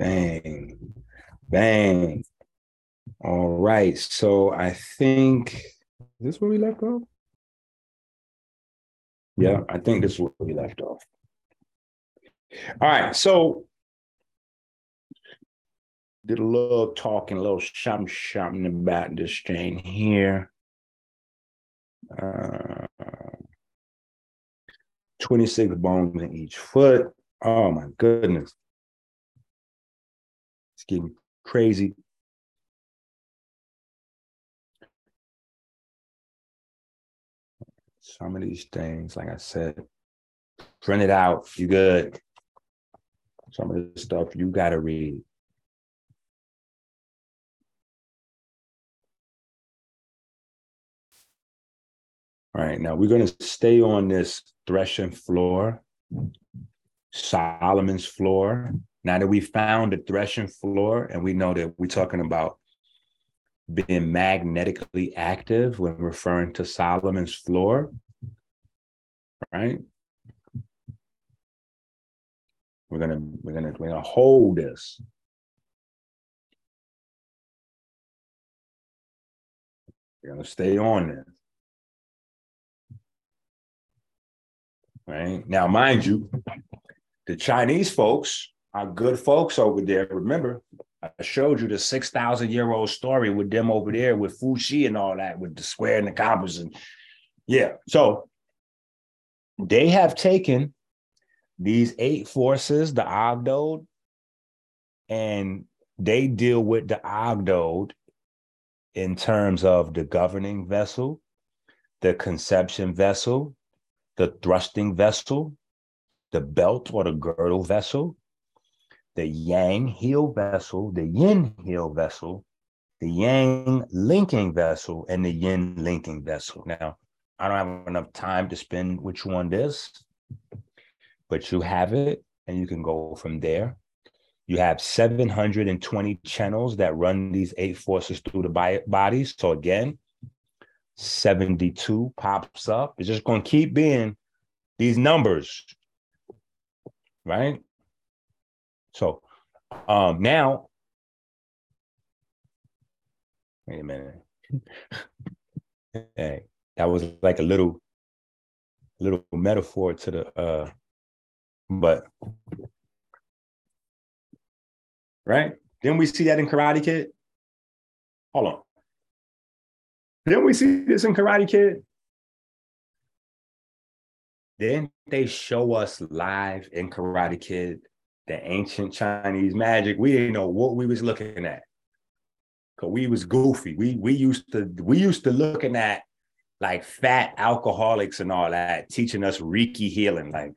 Bang. Bang. All right. So I think is this where we left off? Yeah, I think this is where we left off. All right. So did a little talking, a little something, something about this chain here. Uh, 26 bones in each foot. Oh my goodness. It's getting crazy. Some of these things, like I said, print it out. You good. Some of this stuff you got to read. All right, now we're going to stay on this threshing floor, Solomon's floor. Now that we found the threshing floor and we know that we're talking about being magnetically active when referring to Solomon's floor, right? We're gonna we're gonna we're gonna hold this. We're gonna stay on this. Right now, mind you, the Chinese folks are good folks over there. Remember, I showed you the 6,000 year old story with them over there with Fu Xi and all that, with the square and the compass. And yeah, so they have taken these eight forces, the Ogdoad, and they deal with the Ogdoad in terms of the governing vessel, the conception vessel, the thrusting vessel, the belt or the girdle vessel, the yang heel vessel, the yin heel vessel, the yang linking vessel, and the yin linking vessel. Now, I don't have enough time to spend which one this, but you have it and you can go from there. You have 720 channels that run these eight forces through the body. So again, 72 pops up. It's just going to keep being these numbers, right? So um now, wait a minute. hey, that was like a little little metaphor to the uh but right? Then we see that in Karate Kid. Hold on. Then we see this in Karate Kid. Then they show us live in Karate Kid the ancient Chinese magic. We didn't know what we was looking at. Cause we was goofy. We we used to we used to looking at like fat alcoholics and all that, teaching us Reiki healing. Like,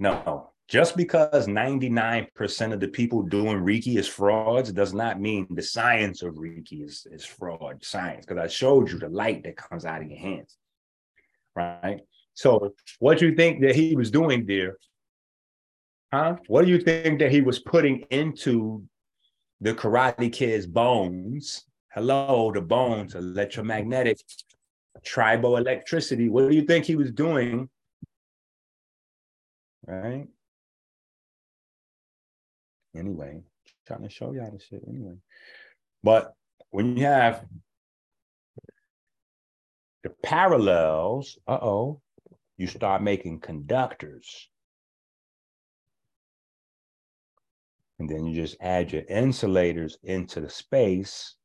no, just because 99% of the people doing Reiki is frauds does not mean the science of Reiki is, is fraud science. Because I showed you the light that comes out of your hands. Right. So what you think that he was doing there Huh? What do you think that he was putting into the Karate Kid's bones? Hello, the bones, electromagnetic, tribal electricity. What do you think he was doing? Right? Anyway, trying to show y'all the shit anyway. But when you have the parallels, uh oh, you start making conductors. And then you just add your insulators into the space.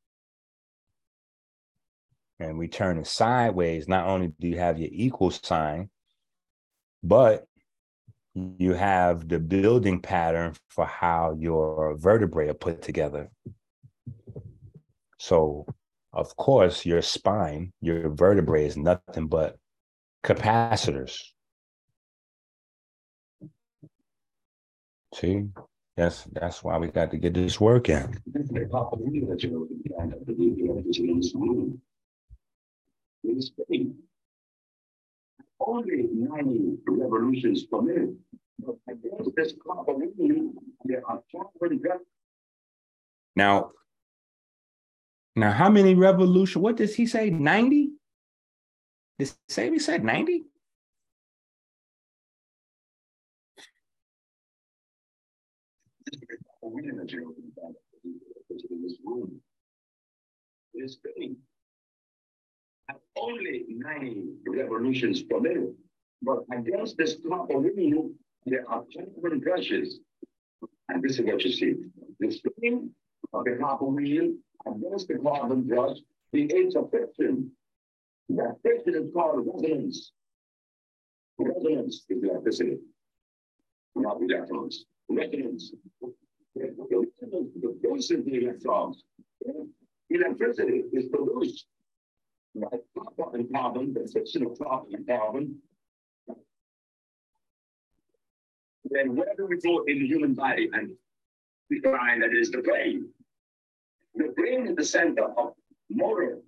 And we turn it sideways. Not only do you have your equal sign, but you have the building pattern for how your vertebrae are put together. So, of course, your spine, your vertebrae is nothing but capacitors. See? That's that's why we got to get this work in. Only 90 revolutions per minute. Now, now, how many revolution? What does he say? 90? Did say we said 90? We in the jail in this room is big. Only nine revolutions per minute. But against this copper wheel, there are carbon brushes. And this is what you see. The spin of the copper wheel against the carbon brush creates a friction. That friction is called resonance. Resonance is electricity, not electrons. Resonance. The the. Electricity is produced by copper and carbon, the friction of copper and carbon then where do we go in the human body? And we find that is the brain. The brain is the center of motor.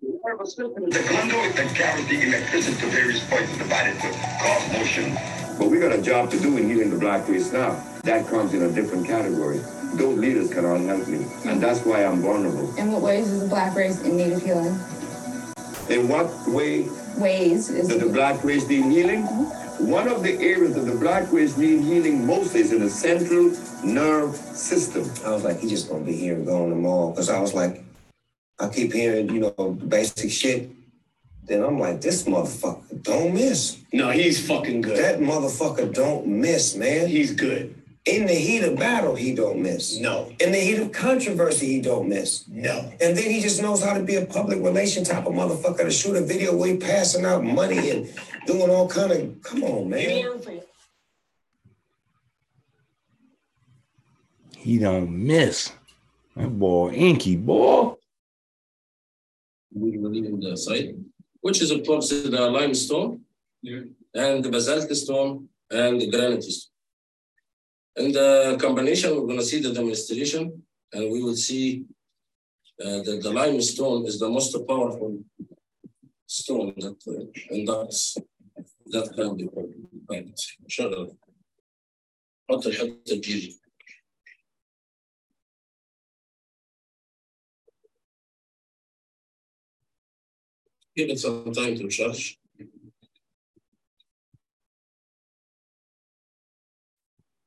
The nervous system is the conduit that carries the electricity to various points of the body to cause motion. But we got a job to do in healing the black race now. That comes in a different category. Those leaders cannot help me, and that's why I'm vulnerable. In what ways is the black race in need of healing? In what way? Ways is Does the black race need healing? Mm-hmm. One of the areas that the black race need healing most is in the central nerve system. I was like, he just gonna be here and go on the mall. Cause I was like, I keep hearing, you know, basic shit. Then I'm like, this motherfucker don't miss. No, he's fucking good. That motherfucker don't miss, man. He's good. In the heat of battle, he don't miss. No. In the heat of controversy, he don't miss. No. And then he just knows how to be a public relation type of motherfucker to shoot a video where he passing out money and doing all kind of. Come on, man. He don't miss. That boy, Enqi boy. We believe in the site, which is opposed to the limestone yeah. and the basalt stone and the granite stone. In the combination, we're going to see the demonstration, and we will see uh, that the limestone is the most powerful stone that uh, inducts that kind of magnet. شغل حط الحته الجديده Give it some time to charge.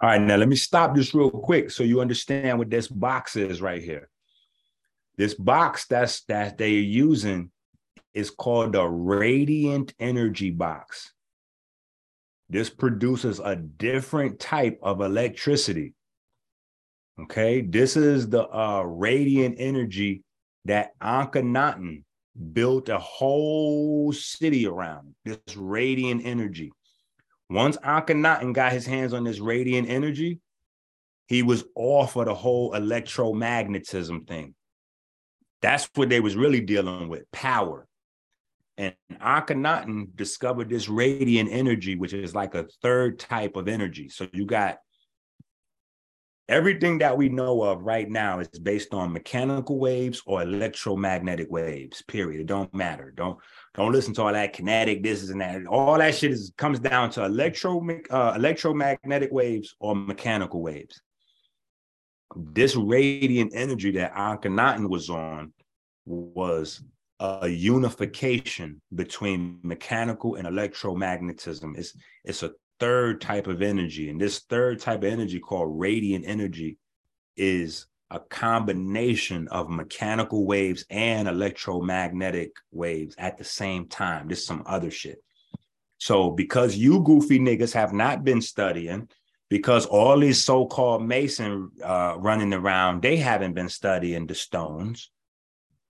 All right, now let me stop this real quick so you understand what this box is right here. This box that's that they're using is called the radiant energy box. This produces a different type of electricity. Okay, this is the uh, radiant energy that Akhenaten built a whole city around. This radiant energy. Once Akhenaten got his hands on this radiant energy, he was off of the whole electromagnetism thing. That's what they was really dealing with, power. And Akhenaten discovered this radiant energy, which is like a third type of energy. So you got everything that we know of right now is based on mechanical waves or electromagnetic waves period it don't matter don't don't listen to all that kinetic this and that all that shit is comes down to electro uh, electromagnetic waves or mechanical waves this radiant energy that Akhenaten was on was a unification between mechanical and electromagnetism. It's, it's a third type of energy. And this third type of energy called radiant energy is a combination of mechanical waves and electromagnetic waves at the same time. This is some other shit. So because you goofy niggas have not been studying, because all these so-called Mason uh, running around, they haven't been studying the stones.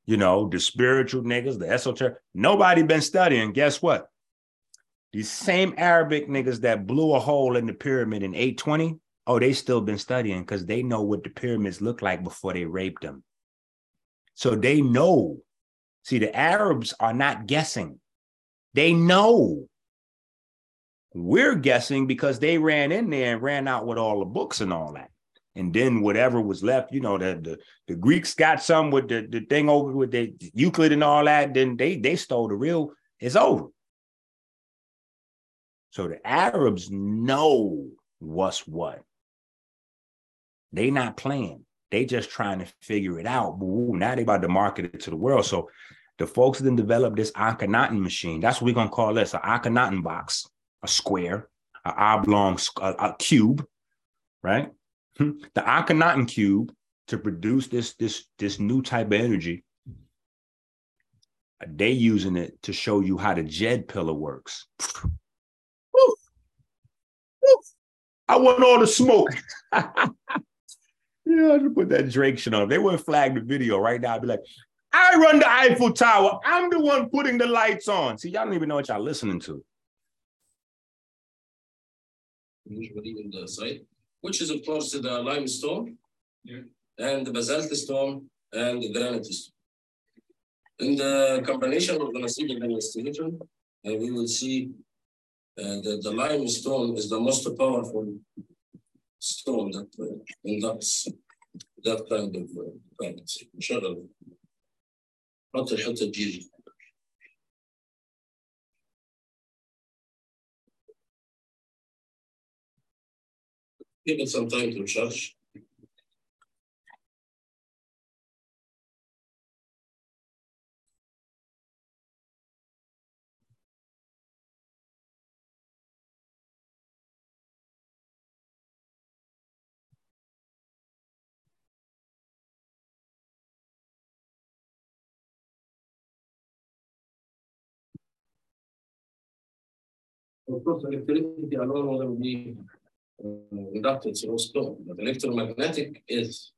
You know, the spiritual niggas, the esoteric, nobody been studying. Guess what? These same Arabic niggas that blew a hole in the pyramid in 820, oh, they still been studying because they know what the pyramids look like before they raped them. So they know. See, the Arabs are not guessing. They know. We're guessing because they ran in there and ran out with all the books and all that. And then whatever was left, you know, the the, the Greeks got some with the, the thing over with the Euclid and all that. Then they they stole the real. It's over. So the Arabs know what's what. They not playing. They just trying to figure it out. Ooh, now they about to market it to the world. So the folks that developed this Akhenaten machine, that's what we're gonna call this, an Akhenaten box, a square, an oblong, a, a cube, right? Hmm. the Akhenaten cube to produce this this this new type of energy. They using it to show you how the Djed pillar works. I want all the smoke. yeah, I should put that Drake shit on. If they wouldn't flag the video right now, I'd be like, I run the Eiffel Tower. I'm the one putting the lights on. See, y'all don't even know what y'all listening to. the site, which is of course the limestone and the basalt stone and the granite stone. In the combination, we're going to see the demonstration, and we will see uh, that the limestone is the most powerful stone that uh, conducts that kind of uh, current. شغل حط الحته الجيري Give it some time to charge. Of course, electricity alone wouldn't be uh, conducted through stone, but electromagnetic is.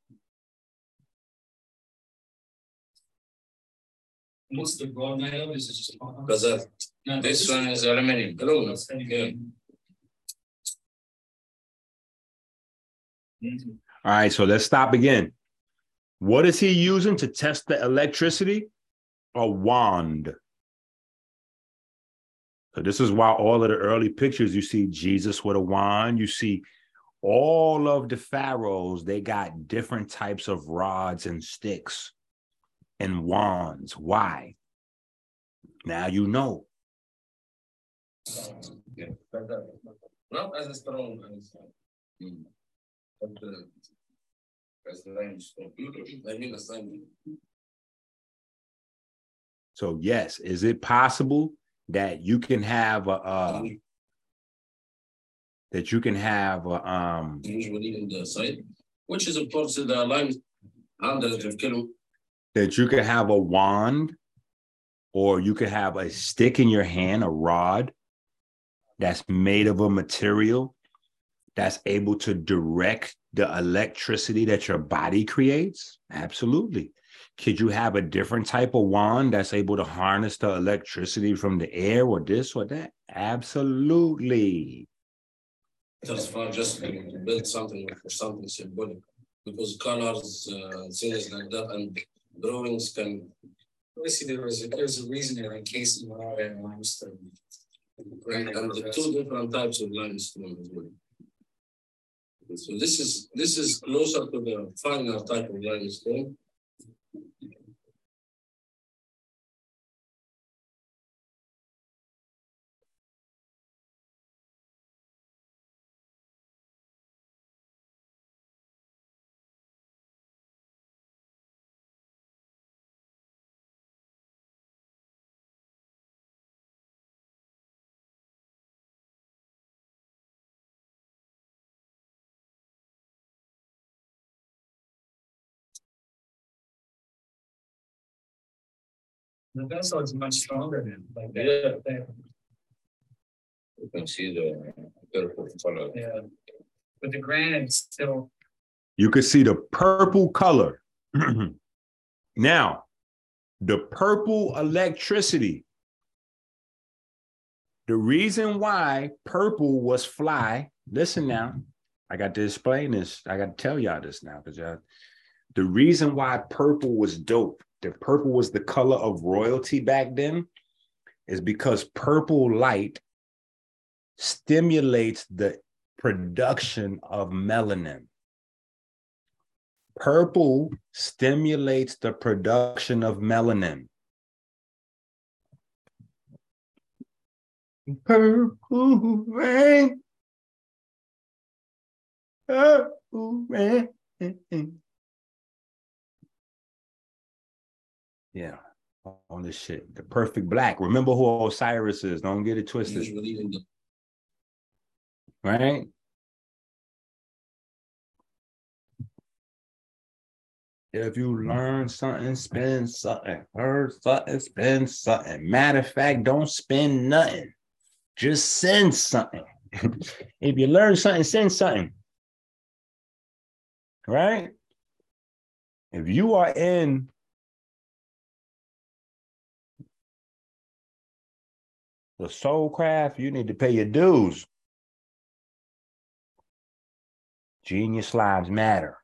What's the raw made? Is it just? Basalt. No, This one is aluminum. Aluminum. Yeah. All right, so let's stop again. What is he using to test the electricity? A wand. So this is why all of the early pictures you see Jesus with a wand, you see all of the pharaohs, they got different types of rods and sticks and wands. Why? Now you know. Not as strong as. But the. As limestone. I mean, the same. So yes, is it possible that you can have a uh, that you can have a um Usually in the site, which is of course the lime. Hundreds of kilo. that you could have a wand or you could have a stick in your hand, a rod that's made of a material that's able to direct the electricity that your body creates? Absolutely. Could you have a different type of wand that's able to harness the electricity from the air or this or that? Absolutely. As far just to build something for something symbolic, because colors, uh, things like that, and drawings can. See there was, a- there's a reason there in case you are in limestone. And and the two different types of limestone as well. So this is, this is closer to the final type of limestone. The vessel is much stronger than, like Yeah. that. You can see the purple color. Yeah. But the granite still, You can see the purple color. now, the purple electricity. The reason why purple was fly, listen now, I got to explain this. I got to tell y'all this now because y'all, the reason why purple was dope, that purple was the color of royalty back then, is because purple light stimulates the production of melanin. Purple stimulates the production of melanin. Purple rain. Purple rain. Yeah, on this shit. The perfect black. Remember who Osiris is. Don't get it twisted, Usually in the right? If you learn something, spend something. Heard something, spend something. Matter of fact, don't spend nothing. Just send something. if you learn something, send something. Right? If you are in the soul craft, you need to pay your dues. Genius lives matter.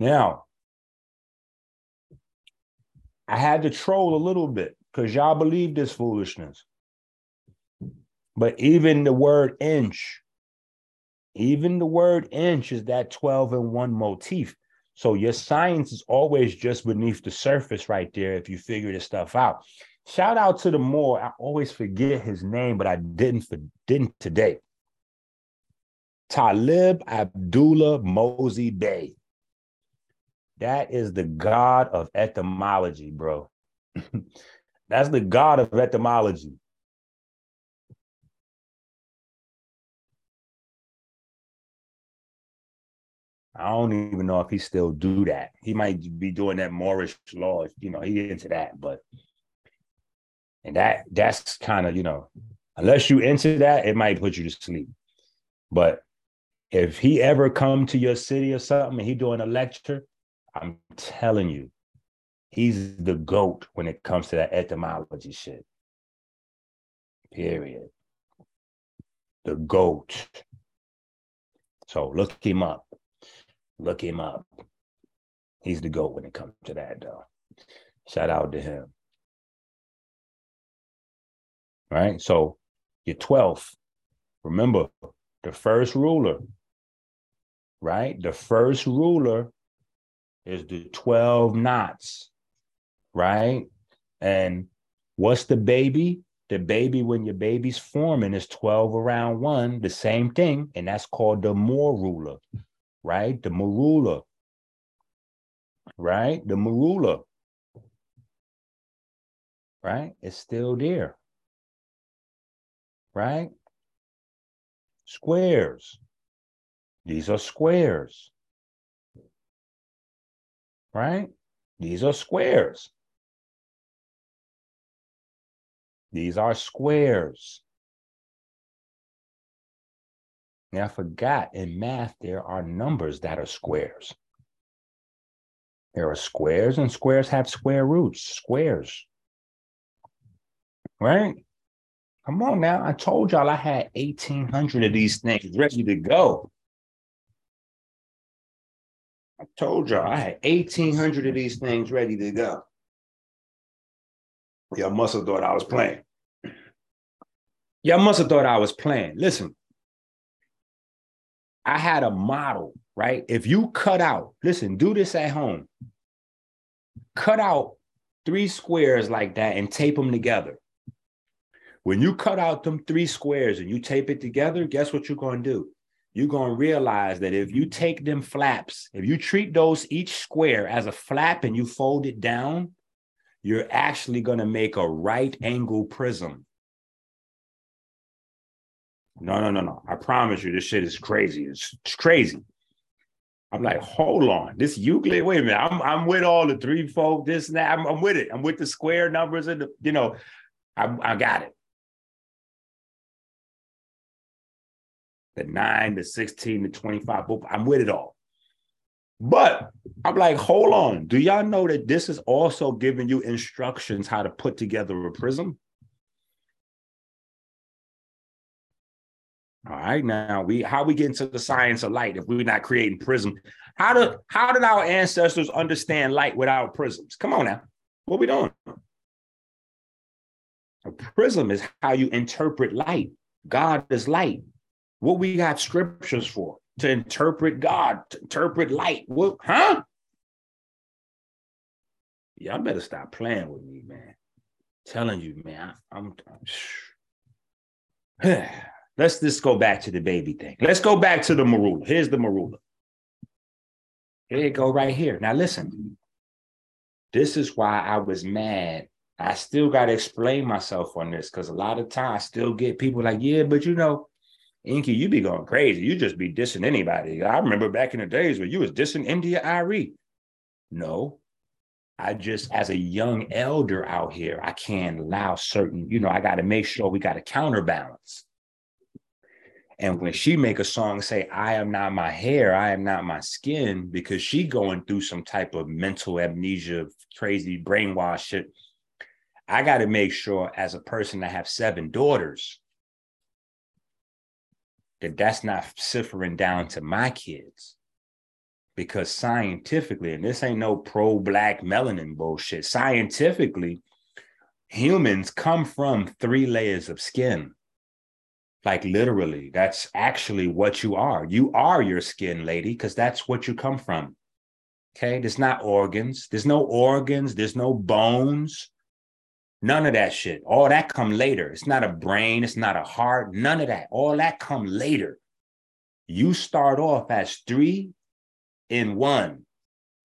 Now, I had to troll a little bit because y'all believe this foolishness. But even the word inch, even the word inch is that 12 and 1 motif. So your science is always just beneath the surface right there if you figure this stuff out. Shout out to the more. I always forget his name, but I didn't for, didn't today. Talib Abdullah Mosey Bey. That is the god of etymology, bro. That's the god of etymology. I don't even know if he still do that. He might be doing that Moorish law, you know, he into that, but and that that's kind of, you know, unless you into that, it might put you to sleep. But if he ever come to your city or something and he doing a lecture, I'm telling you, he's the goat when it comes to that etymology shit. Period. The goat. So look him up. Look him up. He's the GOAT when it comes to that, though. Shout out to him. Right? So your 12th. Remember, the first ruler, right? The first ruler is the 12 knots, right? And what's the baby? The baby, when your baby's forming, is 12 around one, the same thing, and that's called the more ruler right? The morula, right? The morula, right? It's still there, right? Squares. These are squares, right? These are squares. These are squares. Now, I forgot in math, there are numbers that are squares. There are squares, and squares have square roots, squares. Right? Come on now. I told y'all I had 1,800 of these things ready to go. I told y'all I had 1,800 of these things ready to go. Y'all must have thought I was playing. Y'all must have thought I was playing. Listen, I had a model, right? If you cut out, listen, do this at home. Cut out three squares like that and tape them together. When you cut out them three squares and you tape it together, guess what you're going to do? You're going to realize that if you take them flaps, if you treat those each square as a flap and you fold it down, you're actually going to make a right angle prism. No, no, no, no. I promise you, this shit is crazy. It's, it's crazy. I'm like, hold on, this Euclid. Wait a minute, I'm I'm with all the three, four, this and that. I'm, I'm with it. I'm with the square numbers and the, you know, I I got it. The nine, the 16, the 25, I'm with it all. But I'm like, hold on. Do y'all know that this is also giving you instructions how to put together a prism? All right, now we how we get into the science of light if we're not creating prism? How did how did our ancestors understand light without prisms? Come on now, what we doing? A prism is how you interpret light. God is light. What we got scriptures for to interpret God, to interpret light. What, huh? Y'all better stop playing with me, man. telling you, man, I'm, I'm Let's just go back to the baby thing. Let's go back to the morula. Here's the morula. Here you go, right here. Now listen. This is why I was mad. I still got to explain myself on this because a lot of times I still get people like, yeah, but you know, Enqi, you be going crazy. You just be dissing anybody. I remember back in the days when you was dissing India Arie. No, I just, as a young elder out here, I can't allow certain, you know, I got to make sure we got a counterbalance. And when she make a song say, I am not my hair, I am not my skin, because she going through some type of mental amnesia, crazy brainwash shit, I got to make sure as a person that have seven daughters, that that's not ciphering down to my kids. Because scientifically, and this ain't no pro-black melanin bullshit, scientifically, humans come from three layers of skin. Like literally, that's actually what you are. You are your skin, lady, because that's what you come from. Okay, there's not organs, there's no organs, there's no bones, None of that shit. All that come later. It's not a brain. It's not a heart. None of that. All that come later. You start off as three in one,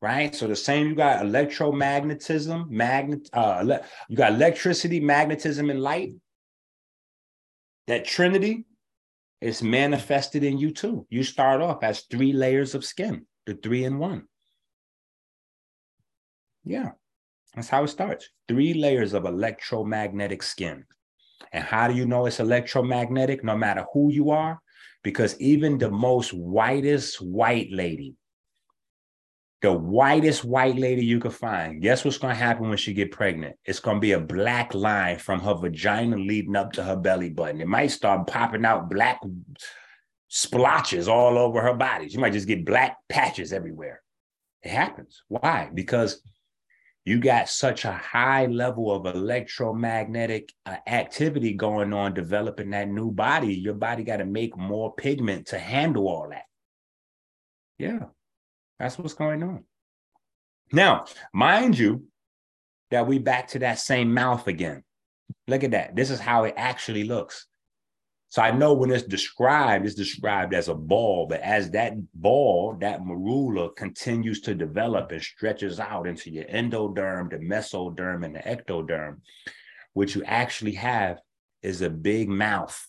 right? So the same. You got electromagnetism, magnet. Uh, you got electricity, magnetism, and light. That trinity is manifested in you too. You start off as three layers of skin. The three in one. Yeah. That's how it starts. Three layers of electromagnetic skin. And how do you know it's electromagnetic no matter who you are? Because even the most whitest white lady, the whitest white lady you could find, guess what's going to happen when she get pregnant? It's going to be a black line from her vagina leading up to her belly button. It might start popping out black splotches all over her body. She might just get black patches everywhere. It happens. Why? Because you got such a high level of electromagnetic uh, activity going on developing that new body your body got to make more pigment to handle all that. Yeah that's what's going on. Now mind you that we back to that same mouth again. Look at that. This is how it actually looks so I know when it's described, it's described as a ball, but as that ball, that morula continues to develop and stretches out into your endoderm, the mesoderm, and the ectoderm, what you actually have is a big mouth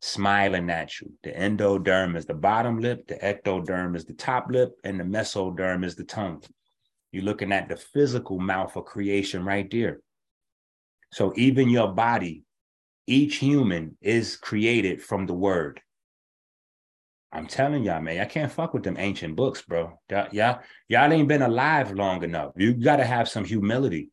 smiling at you. The endoderm is the bottom lip, the ectoderm is the top lip, and the mesoderm is the tongue. You're looking at the physical mouth of creation right there. So even your body each human is created from the word. I'm telling y'all, man, I can't fuck with them ancient books, bro. Y'all, y'all ain't been alive long enough. You got to have some humility.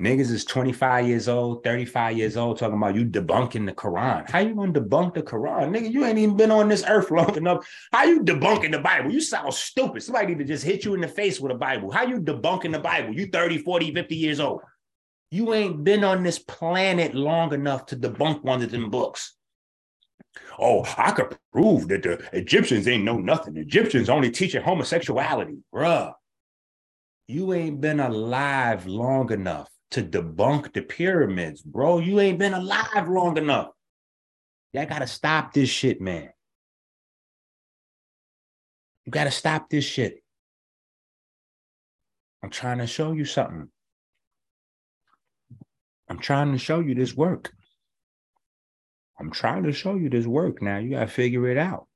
Niggas is 25 years old, 35 years old, talking about you debunking the Quran. How you gonna debunk the Quran? Nigga, you ain't even been on this earth long enough. How you debunking the Bible? You sound stupid. Somebody need to just hit you in the face with a Bible. How you debunking the Bible? You 30, 40, 50 years old. You ain't been on this planet long enough to debunk one of them books. Oh, I could prove that the Egyptians ain't know nothing. The Egyptians only teaching homosexuality, bruh. You ain't been alive long enough to debunk the pyramids, bro. You ain't been alive long enough. Y'all gotta stop this shit, man. You gotta stop this shit. I'm trying to show you something. I'm trying to show you this work. I'm trying to show you this work. Now you got to figure it out.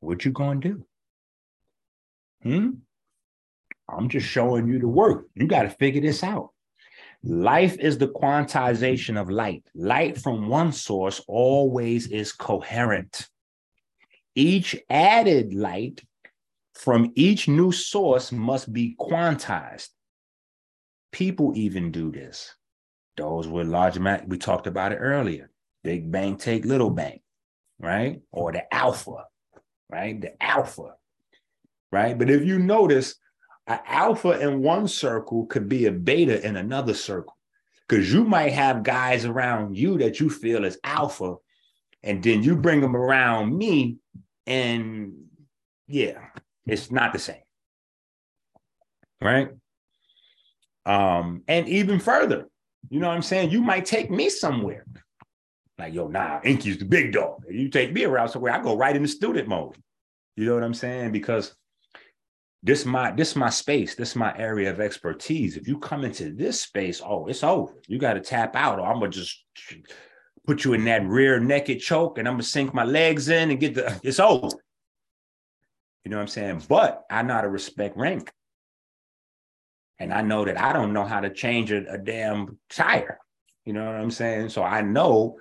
What you going to do? Hmm? I'm just showing you the work. You got to figure this out. Life is the quantization of light. Light from one source always is coherent. Each added light from each new source must be quantized people even do this. Those with large amount, we talked about it earlier. Big bang take little bang, right? Or the alpha, right? The alpha, right? But if you notice, an alpha in one circle could be a beta in another circle. Because you might have guys around you that you feel is alpha, and then you bring them around me, and yeah, it's not the same. Right? Um, and even further, you know what I'm saying? You might take me somewhere. Like, yo, nah, Enqi's the big dog. You take me around somewhere, I go right into student mode. You know what I'm saying? Because this my this my space, this my area of expertise. If you come into this space, oh, it's over. You got to tap out, or I'm gonna just put you in that rear naked choke and I'm gonna sink my legs in and get the it's over. You know what I'm saying? But I know how to respect rank. And I know that I don't know how to change a, a damn tire. You know what I'm saying? So I know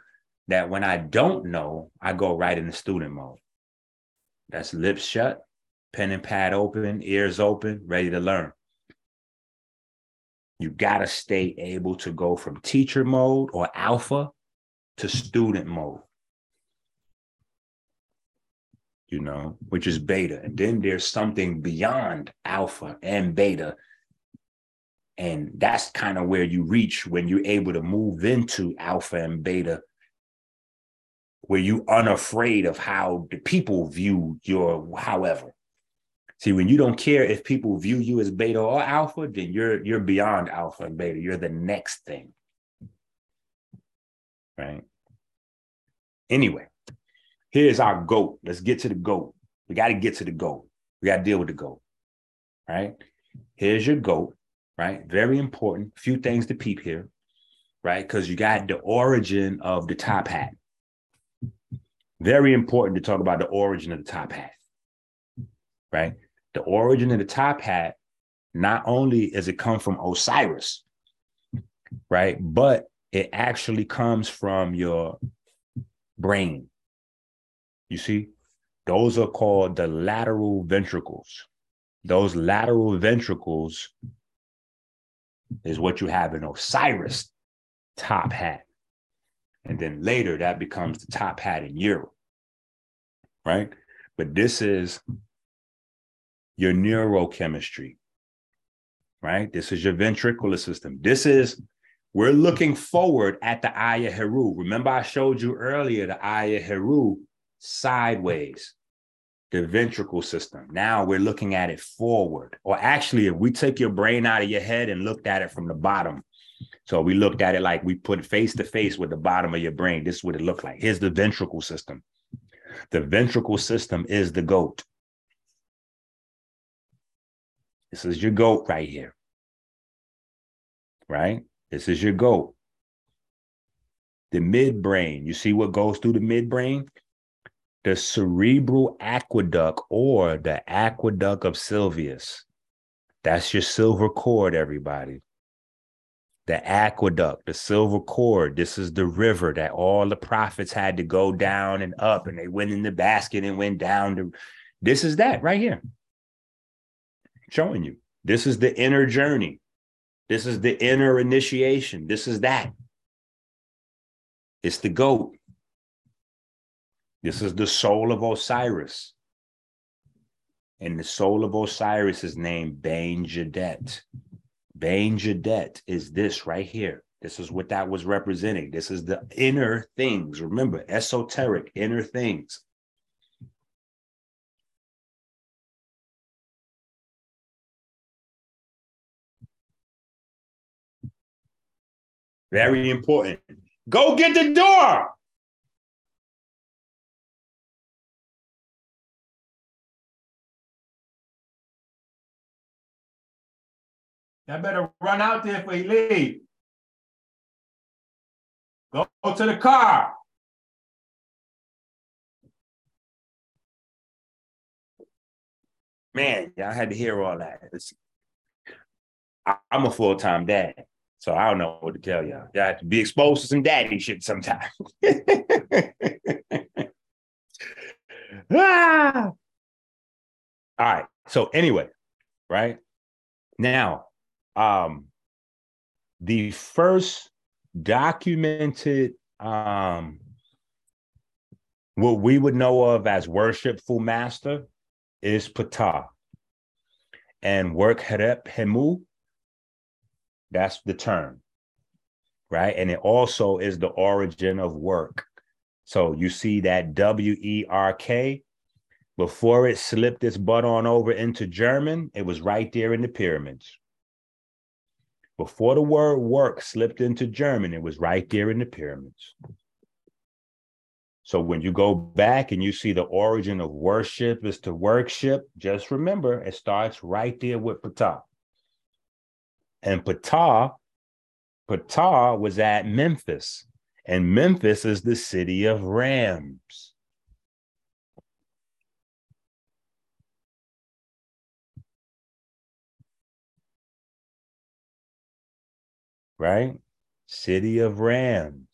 that when I don't know, I go right into student mode. That's lips shut, pen and pad open, ears open, ready to learn. You got to stay able to go from teacher mode or alpha to student mode. You know, which is beta. And then there's something beyond alpha and beta. And that's kind of where you reach when you're able to move into alpha and beta, where you unafraid of how the people view your however. See, when you don't care if people view you as beta or alpha, then you're you're beyond alpha and beta. You're the next thing. Right? Anyway, here's our goat. Let's get to the goat. We got to get to the goat. We got to deal with the goat. Right? Here's your goat, right? Very important. Few things to peep here, right? Because you got the origin of the top hat. Very important to talk about the origin of the top hat, right? the origin of the top hat, not only does it come from Osiris, right? But it actually comes from your brain. You see, those are called the lateral ventricles. Those lateral ventricles is what you have in Osiris top hat. And then later that becomes the top hat in Europe, right? But this is your neurochemistry, right? This is your ventricular system. This is, we're looking forward at the Aya Heru. Remember, I showed you earlier the Aya Heru sideways, the ventricle system. Now we're looking at it forward. Or actually, if we take your brain out of your head and looked at it from the bottom, so we looked at it like we put face to face with the bottom of your brain. This is what it looked like. Here's the ventricle system. The ventricle system is the goat. This is your goat right here. Right? This is your goat. The midbrain. You see what goes through the midbrain? The cerebral aqueduct or the aqueduct of Sylvius. That's your silver cord, everybody. The aqueduct, the silver cord. This is the river that all the prophets had to go down and up, and they went in the basket and went down to. This is that right here showing you. This is the inner journey. This is the inner initiation. This is that. It's the goat. This is the soul of Osiris. And the soul of Osiris is named Bain Jadet. Bain Jadet is this right here. This is what that was representing. This is the inner things. Remember, esoteric inner things. Very important. Go get the door. I better run out there for he leave. Go to the car. Man, I had to hear all that. It's, I, I'm a full time dad. So I don't know what to tell y'all. Y'all have to be exposed to some daddy shit sometimes. ah! All right. So anyway, right now, um, the first documented um what we would know of as worshipful master is Ptah. And work Herep Hemu that's the term, right? And it also is the origin of work. So you see that W E R K. Before it slipped its butt on over into German, it was right there in the pyramids. Before the word work slipped into German, it was right there in the pyramids. So when you go back and you see the origin of worship is to worship, just remember it starts right there with Ptah. And Ptah, Ptah was at Memphis. And Memphis is the city of rams. Right? City of rams.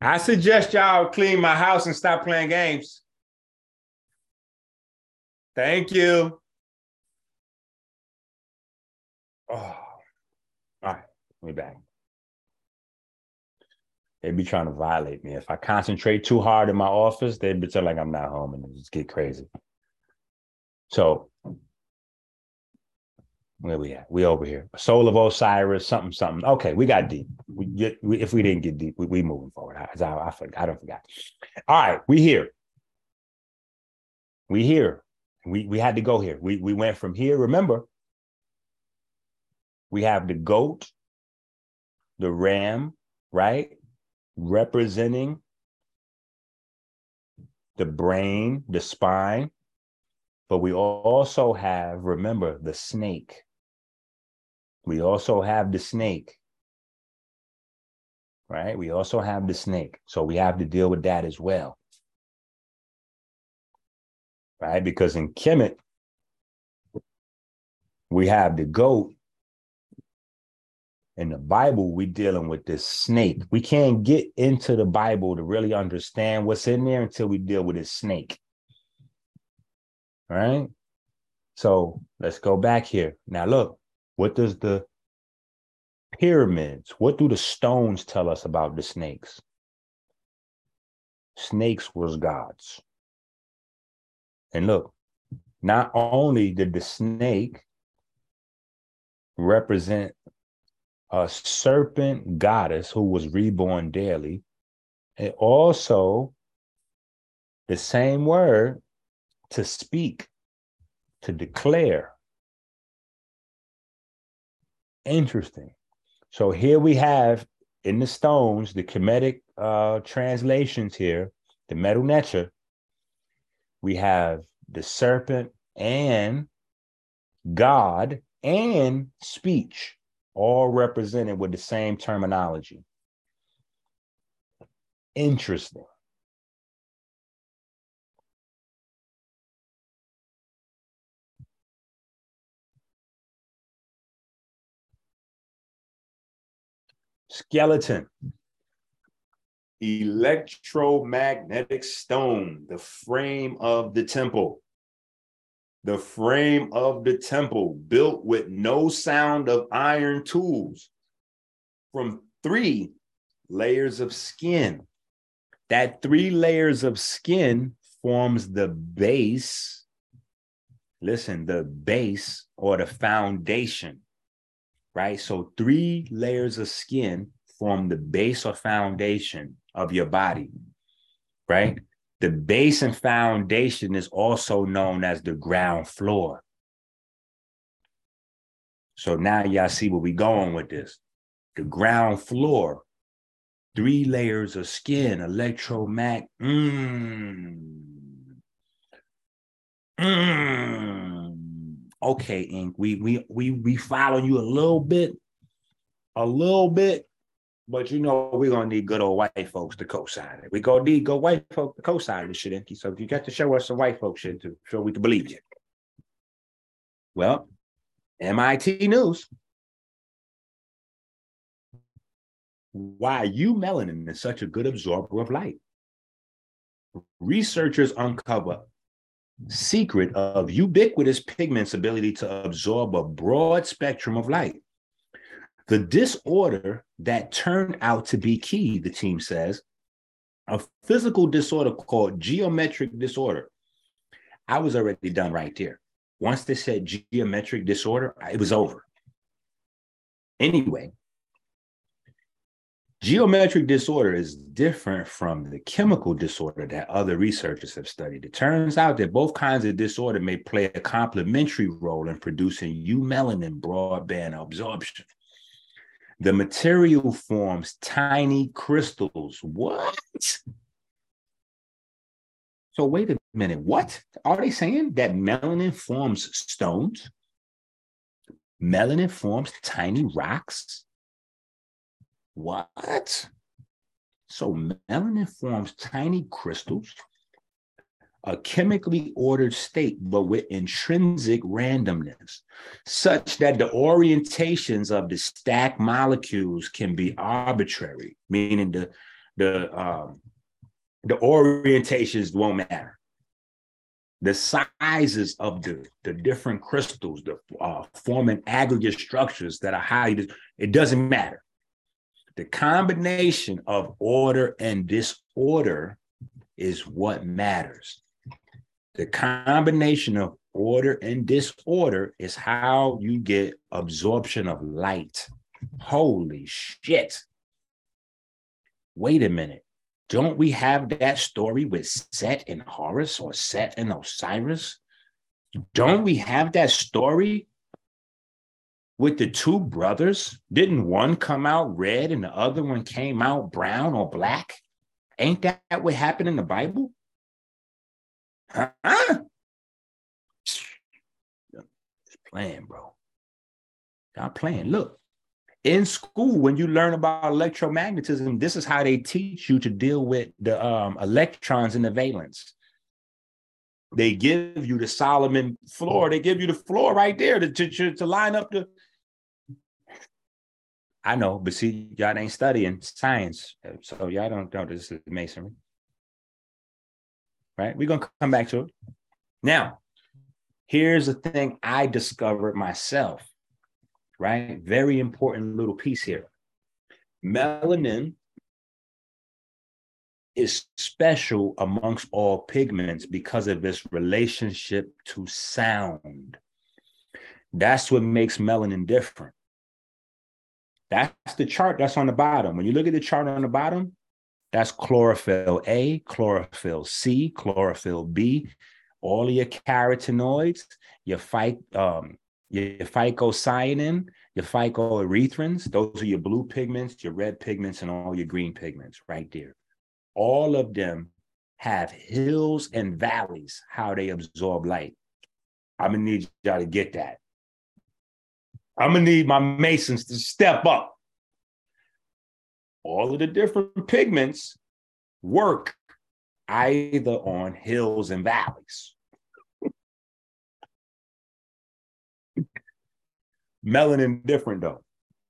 I suggest y'all clean my house and stop playing games. Thank you. Oh, all right, Me back. They'd be trying to violate me. If I concentrate too hard in my office, they pretend like I'm not home and just get crazy. So where we at? We over here. Soul of Osiris, something, something. Okay, we got deep. We get we, if we didn't get deep, we, we moving forward. I, I, I, forgot, I don't forget. All right, we here. We here. We we had to go here. We we went from here. Remember, we have the goat, the ram, right? Representing the brain, the spine. But we also have, remember, the snake. We also have the snake. Right? We also have the snake. So we have to deal with that as well. Right? Because in Kemet, we have the goat. In the Bible, we're dealing with this snake. We can't get into the Bible to really understand what's in there until we deal with this snake. All right? So let's go back here. Now, look, what does the pyramids, what do the stones tell us about the snakes? Snakes was gods. And look, not only did the snake represent a serpent goddess who was reborn daily, And also, the same word to speak, to declare, Interesting. So here we have in the stones, the Kemetic uh, translations here, the Medu Neter, we have the serpent and God and speech, all represented with the same terminology. Interesting. skeleton, electromagnetic stone, the frame of the temple. The frame of the temple built with no sound of iron tools from three layers of skin. That three layers of skin forms the base. Listen, the base or the foundation right? So three layers of skin form the base or foundation of your body, right? The base and foundation is also known as the ground floor. So now y'all see where we going with this. The ground floor, three layers of skin, electromag. Mmm. Mmm okay, Ink, we we we we follow you a little bit, a little bit, but you know we're gonna need good old white folks to co-sign it. We're gonna need good white folks to co-sign this shit, Enqi. So if you got to show us some white folks shit too, so we can believe you. Well, MIT News. Why you melanin is such a good absorber of light. Researchers uncover secret of ubiquitous pigment's ability to absorb a broad spectrum of light. The disorder that turned out to be key, the team says, a physical disorder called geometric disorder. I was already done right there. Once they said geometric disorder, it was over. Anyway, Geometric disorder is different from the chemical disorder that other researchers have studied. It turns out that both kinds of disorder may play a complementary role in producing eumelanin broadband absorption. The material forms tiny crystals. What? So wait a minute. What are they saying? That melanin forms stones? Melanin forms tiny rocks? What? So melanin forms tiny crystals, a chemically ordered state, but with intrinsic randomness, such that the orientations of the stacked molecules can be arbitrary, meaning the the um, the orientations won't matter. The sizes of the, the different crystals, the uh, forming aggregate structures that are highly, it doesn't matter. The combination of order and disorder is what matters. The combination of order and disorder is how you get absorption of light. Holy shit. Wait a minute. Don't we have that story with Set and Horus or Set and Osiris? Don't we have that story with the two brothers? Didn't one come out red and the other one came out brown or black? Ain't that what happened in the Bible? Huh? Playing, bro. Not playing. Look, in school, when you learn about electromagnetism, this is how they teach you to deal with the um, electrons in the valence. They give you the Solomon floor. They give you the floor right there to, to, to line up the, I know, but see, y'all ain't studying science, so y'all don't know this is masonry. Right? We're gonna come back to it. Now, here's the thing I discovered myself. Right? Very important little piece here. Melanin is special amongst all pigments because of its relationship to sound. That's what makes melanin different. That's the chart that's on the bottom. When you look at the chart on the bottom, that's chlorophyll A, chlorophyll C, chlorophyll B, all your carotenoids, your phy, um, your phycocyanin, your phycoerythrins, those are your blue pigments, your red pigments, and all your green pigments right there. All of them have hills and valleys, how they absorb light. I'm gonna need y'all to get that. I'm gonna need my masons to step up. All of the different pigments work either on hills and valleys. Melanin different though.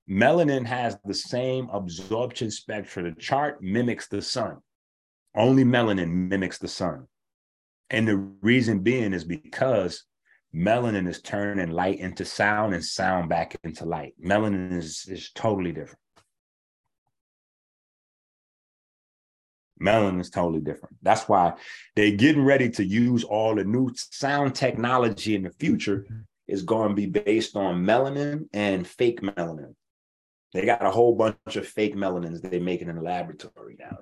Melanin has the same absorption spectrum. The chart mimics the sun. Only melanin mimics the sun. And the reason being is because melanin is turning light into sound and sound back into light. Melanin is, is totally different. Melanin is totally different. That's why they're getting ready to use all the new sound technology in the future is going to be based on melanin and fake melanin. They got a whole bunch of fake melanins they're making in the laboratory now.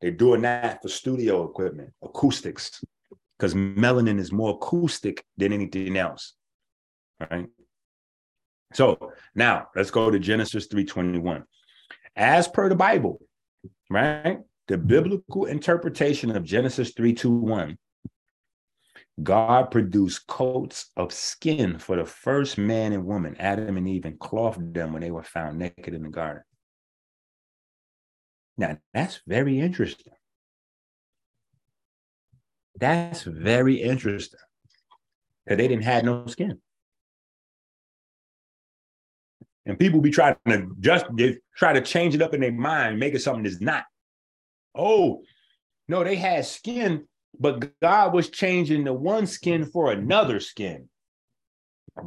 They're doing that for studio equipment, acoustics because melanin is more acoustic than anything else. Right. So now let's go to Genesis 3:21. As per the Bible, right? The biblical interpretation of Genesis 3:21, God produced coats of skin for the first man and woman, Adam and Eve, and clothed them when they were found naked in the garden. Now, that's very interesting. That's very interesting. Because they didn't have no skin. And people be trying to just try to change it up in their mind, make it something that's not. Oh, no, they had skin, but God was changing the one skin for another skin.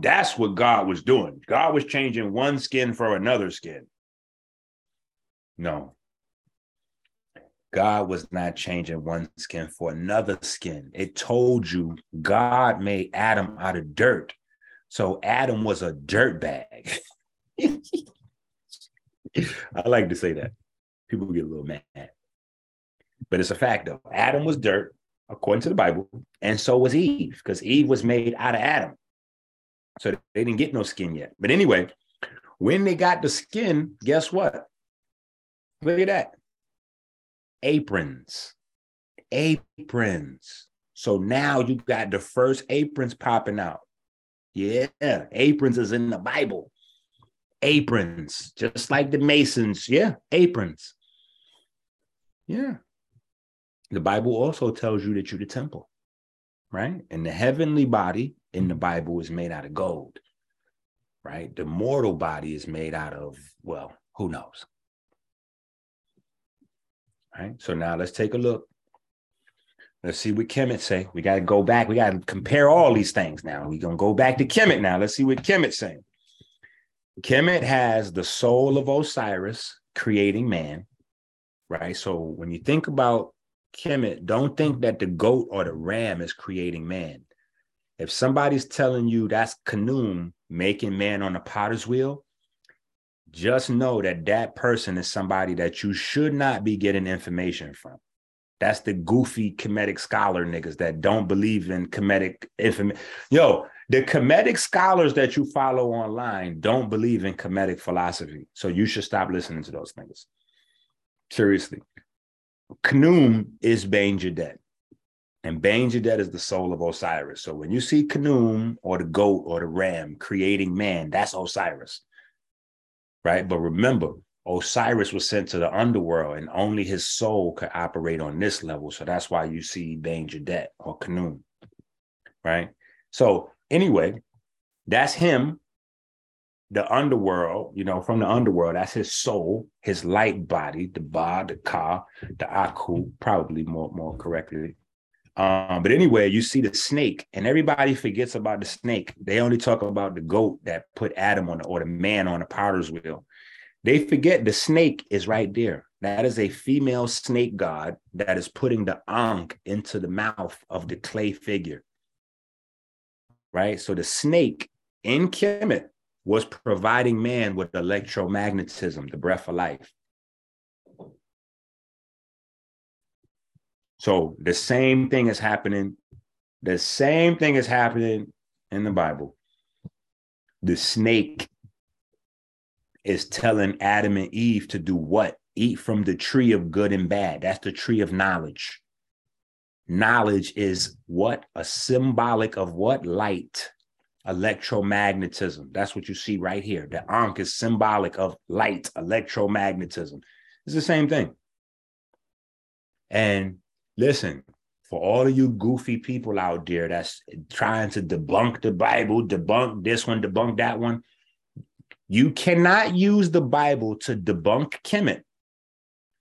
That's what God was doing. God was changing one skin for another skin. No, God was not changing one skin for another skin. It told you God made Adam out of dirt. So Adam was a dirt bag. I like to say that. People get a little mad. But it's a fact though. Adam was dirt, according to the Bible, and so was Eve, because Eve was made out of Adam. So they didn't get no skin yet. But anyway, When they got the skin, guess what? Look at that. Aprons. Aprons. So now you got the first aprons popping out. Yeah, aprons is in the Bible. Aprons, just like the Masons. Yeah, aprons. Yeah. The Bible also tells you that you're the temple, right? And the heavenly body in the Bible is made out of gold, right? The mortal body is made out of, well, who knows? Right. So now let's take a look. Let's see what Kemet say. We got to go back. We got to compare all these things now. We're going to go back to Kemet now. Let's see what Kemet's saying. Kemet has the soul of Osiris creating man, right? So when you think about Kemet, don't think that the goat or the ram is creating man. If somebody's telling you that's Khnum making man on a potter's wheel, just know that that person is somebody that you should not be getting information from. That's the goofy Kemetic scholar niggas that don't believe in Kemetic information. Yo, the Kemetic scholars that you follow online don't believe in Kemetic philosophy. So you should stop listening to those niggas. Seriously. Khnum is Banebdjedet. And Banebdjedet is the soul of Osiris. So when you see Khnum or the goat or the ram creating man, that's Osiris right? But remember, Osiris was sent to the underworld and only his soul could operate on this level. So that's why you see Banebdjedet or Khnum, right? So anyway, that's him, the underworld, you know, from the underworld. That's his soul, his light body, the Ba, the Ka, the Aku, probably more, more correctly. Um, but anyway, you see the snake, and everybody forgets about the snake. They only talk about the goat that put Adam on the, or the man on the potter's wheel. They forget the snake is right there. That is a female snake god that is putting the ankh into the mouth of the clay figure. Right? So the snake in Kemet was providing man with electromagnetism, the breath of life. So the same thing is happening. The same thing is happening in the Bible. The snake is telling Adam and Eve to do what? Eat from the tree of good and bad. That's the tree of knowledge. Knowledge is what? A symbolic of what? Light, electromagnetism. That's what you see right here. The Ankh is symbolic of light, electromagnetism. It's the same thing. And Listen, for all of you goofy people out there that's trying to debunk the Bible, debunk this one, debunk that one, you cannot use the Bible to debunk Kemet.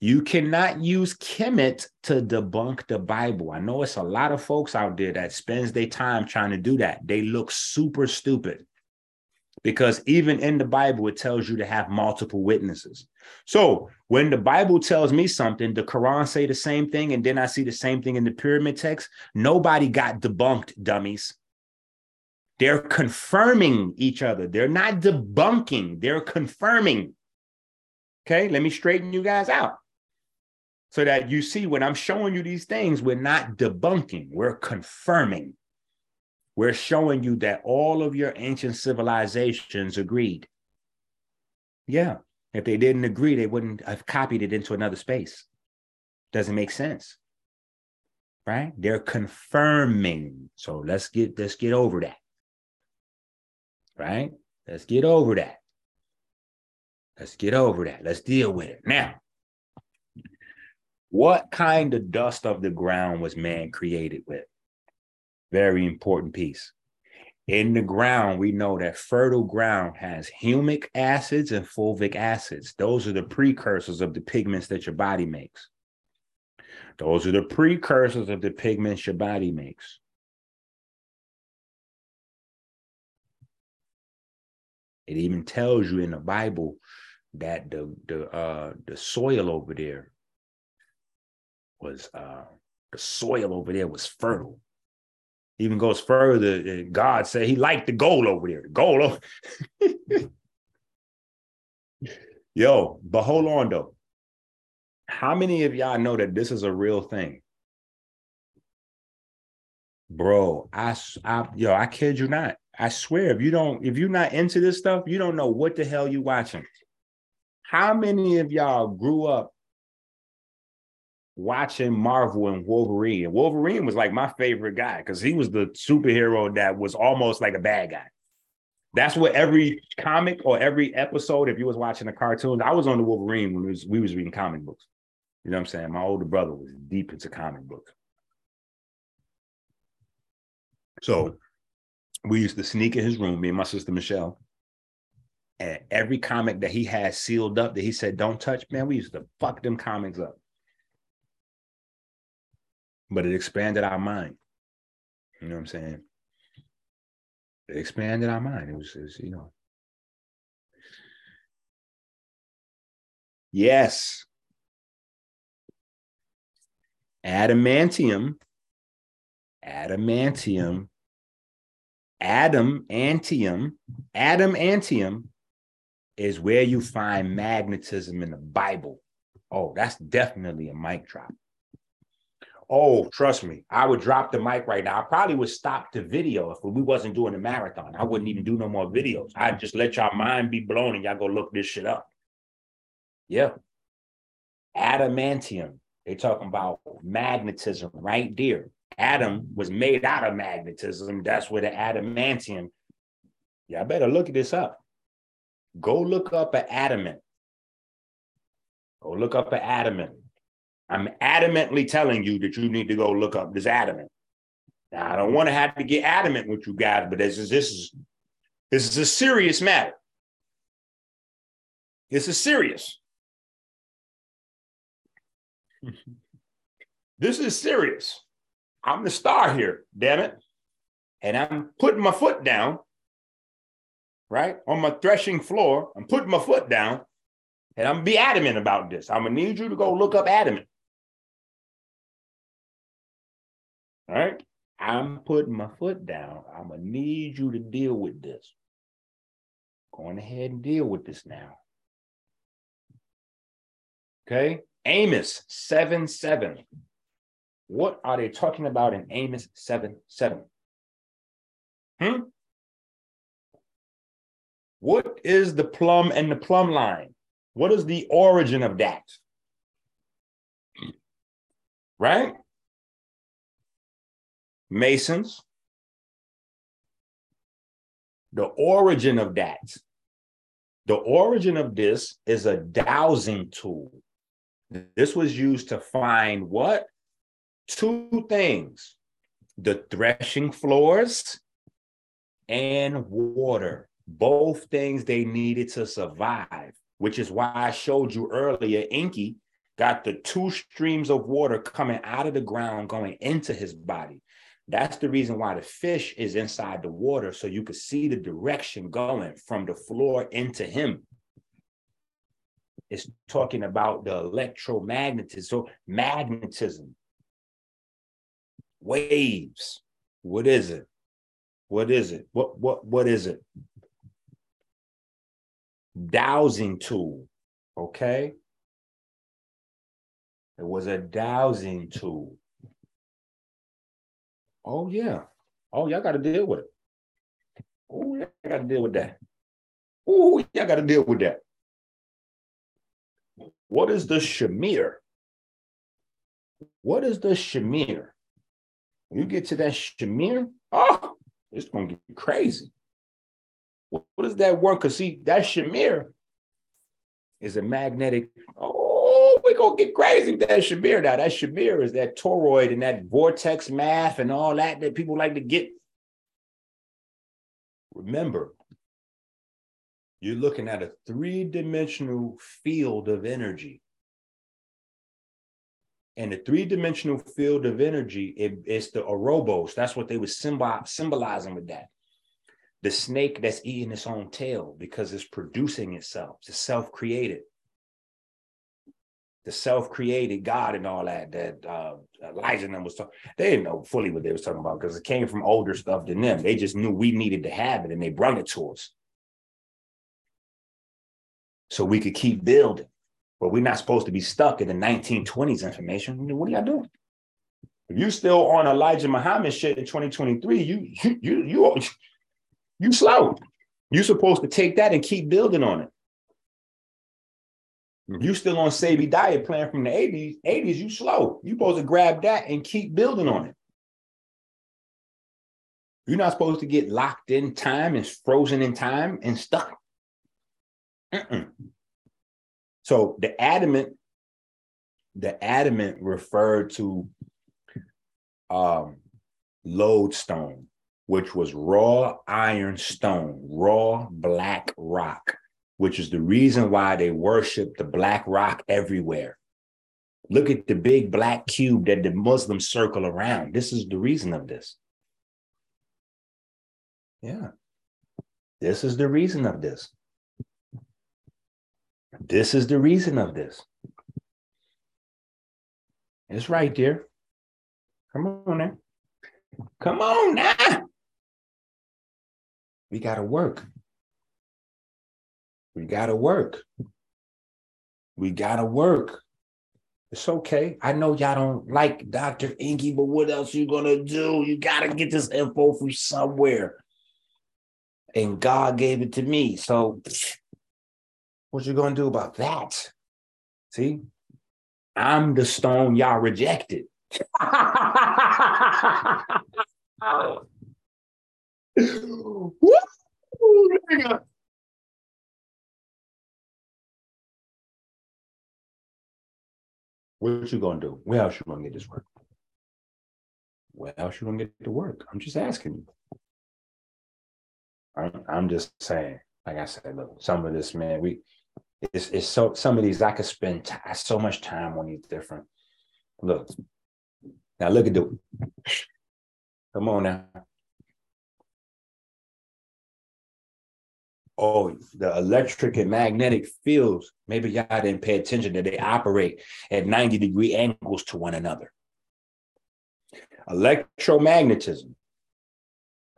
You cannot use Kemet to debunk the Bible. I know it's a lot of folks out there that spends their time trying to do that. They look super stupid because even in the Bible, it tells you to have multiple witnesses. So when the Bible tells me something, the Quran say the same thing, and then I see the same thing in the pyramid text. Nobody got debunked, dummies. They're confirming each other. They're not debunking, they're confirming. Okay, let me straighten you guys out. So that you see when I'm showing you these things, we're not debunking, we're confirming. We're showing you that all of your ancient civilizations agreed. Yeah. If they didn't agree, they wouldn't have copied it into another space. Doesn't make sense. Right? They're confirming. So let's get let's get over that. Right? Let's get over that. Let's get over that. Let's deal with it. Now, what kind of dust of the ground was man created with? Very important piece. In the ground, we know that fertile ground has humic acids and fulvic acids. Those are the precursors of the pigments that your body makes. Those are the precursors of the pigments your body makes. It even tells you in the Bible that the the uh the soil over there was uh the soil over there was fertile even goes further. God said he liked the goal over there. The goal. Over. Yo, but hold on though. How many of y'all know that this is a real thing? Bro, I, I yo, I kid you not. I swear, if you don't, if you're not into this stuff, you don't know what the hell you watching. How many of y'all grew up watching Marvel and Wolverine? And Wolverine was like my favorite guy because he was the superhero that was almost like a bad guy. That's what every comic or every episode, if you was watching a cartoon, I was on the Wolverine when we was, we was reading comic books. You know what I'm saying? My older brother was deep into comic books. So we used to sneak in his room, me and my sister Michelle. And every comic that he had sealed up that he said, don't touch, man, we used to fuck them comics up. But it expanded our mind. You know what I'm saying? It expanded our mind. It was, it was you know. Yes. Adamantium. Adamantium Adam antium, Adam antium is where you find magnetism in the Bible. Oh, that's definitely a mic drop. Oh, trust me, I would drop the mic right now. I probably would stop the video if we wasn't doing a marathon. I wouldn't even do no more videos. I'd just let y'all mind be blown and y'all go look this shit up. Yeah. Adamantium. They talking about magnetism right there. Adam was made out of magnetism. That's where the adamantium. Y'all better look this up. Go look up an adamant. Go look up an adamant. I'm adamantly telling you that you need to go look up this adamant. Now, I don't want to have to get adamant with you guys, but this is this is this is a serious matter. This is serious. this is serious. I'm the star here, damn it. And I'm putting my foot down, right? On my threshing floor. I'm putting my foot down and I'm be adamant about this. I'm gonna need you to go look up adamant. All right. I'm putting my foot down. I'm gonna need you to deal with this. Going ahead and deal with this now. Okay. Amos 7 7. What are they talking about in Amos 7 7? Hmm? What is the plumb and the plumb line? What is the origin of that? Right? Masons. The origin of that. The origin of this is a dowsing tool. This was used to find what? two things the threshing floors and water, both things they needed to survive, which is why I showed you earlier. Enki got the two streams of water coming out of the ground going into his body. That's the reason why the fish is inside the water, so you could see the direction going from the floor into him. It's talking about the electromagnetism. So magnetism, waves. What is it? What is it? What what what is it? Dowsing tool. Okay. It was a dowsing tool. Oh yeah. Oh, y'all got to deal with it. Oh, y'all got to deal with that. Oh, y'all got to deal with that. What is the shamir? What is the shamir? When you get to that shamir, oh, it's gonna get crazy. What, what does that work? Because see, that shamir is a magnetic. Oh, we're gonna get crazy with that shamir now. That shamir is that toroid and that vortex math and all that that people like to get. Remember, you're looking at a three-dimensional field of energy and the three-dimensional field of energy it, it's the Ouroboros. That's what they were symbol, symbolizing with that. The snake that's eating its own tail because it's producing itself. It's self-created. The self-created God and all that that uh, Elijah and them was talking. They didn't know fully what they was talking about because it came from older stuff than them. They just knew we needed to have it and they brought it to us. So we could keep building. But we're not supposed to be stuck in the 1920s information. What are y'all doing? If you still on Elijah Muhammad shit in 2023, you you you You slow. You're supposed to take that and keep building on it. You still on Sebi diet plan from the 80s, 80s, you slow. You supposed to grab that and keep building on it. You're not supposed to get locked in time and frozen in time and stuck. Mm-mm. So the adamant, the adamant referred to um, lodestone, which was raw iron stone, raw black rock, which is the reason why they worship the black rock everywhere. Look at the big black cube that the Muslims circle around. This is the reason of this. Yeah. This is the reason of this. This is the reason of this. It's right there. Come on now. Come on now. We got to work. We got to work. We got to work. It's okay. I know y'all don't like Dr. Enqi, but what else you gonna do? You gotta get this info from somewhere. And God gave it to me. So what you gonna do about that? See, I'm the stone y'all rejected. Woo. What you gonna do? Where else you gonna get this work? Where else you gonna get the work? I'm just asking you. I'm, I'm just saying. Like I said, look, some of this, man, we it's it's so some of these I could spend t- so much time on these different. Look, now look at the. Come on now. Oh, the electric and magnetic fields. Maybe y'all didn't pay attention that they operate at 90 degree angles to one another. Electromagnetism.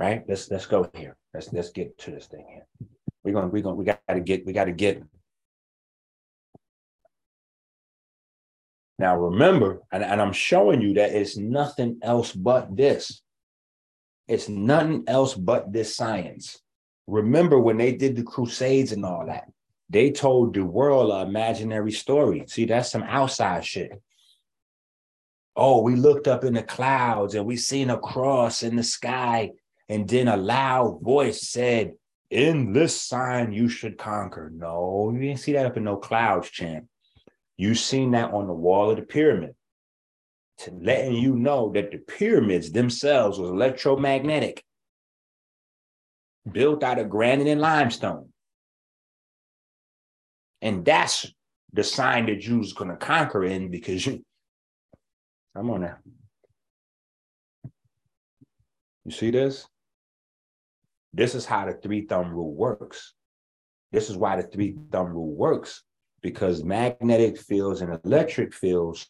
Right? Let's let's go here. Let's let's get to this thing here. We're gonna we're gonna we gotta get we gotta get Now remember, and, and I'm showing you that it's nothing else but this. It's nothing else but this science. Remember when they did the crusades and all that, they told the world an imaginary story. See, that's some outside shit. Oh, we looked up in the clouds and we seen a cross in the sky, and then a loud voice said, In this sign you should conquer. No, you didn't see that up in no clouds, champ. You seen that on the wall of the pyramid, to letting you know that the pyramids themselves was electromagnetic, built out of granite and limestone. And that's the sign that you was gonna conquer in because you come on now. You see this? This is how the three thumb rule works. This is why the three thumb rule works because magnetic fields and electric fields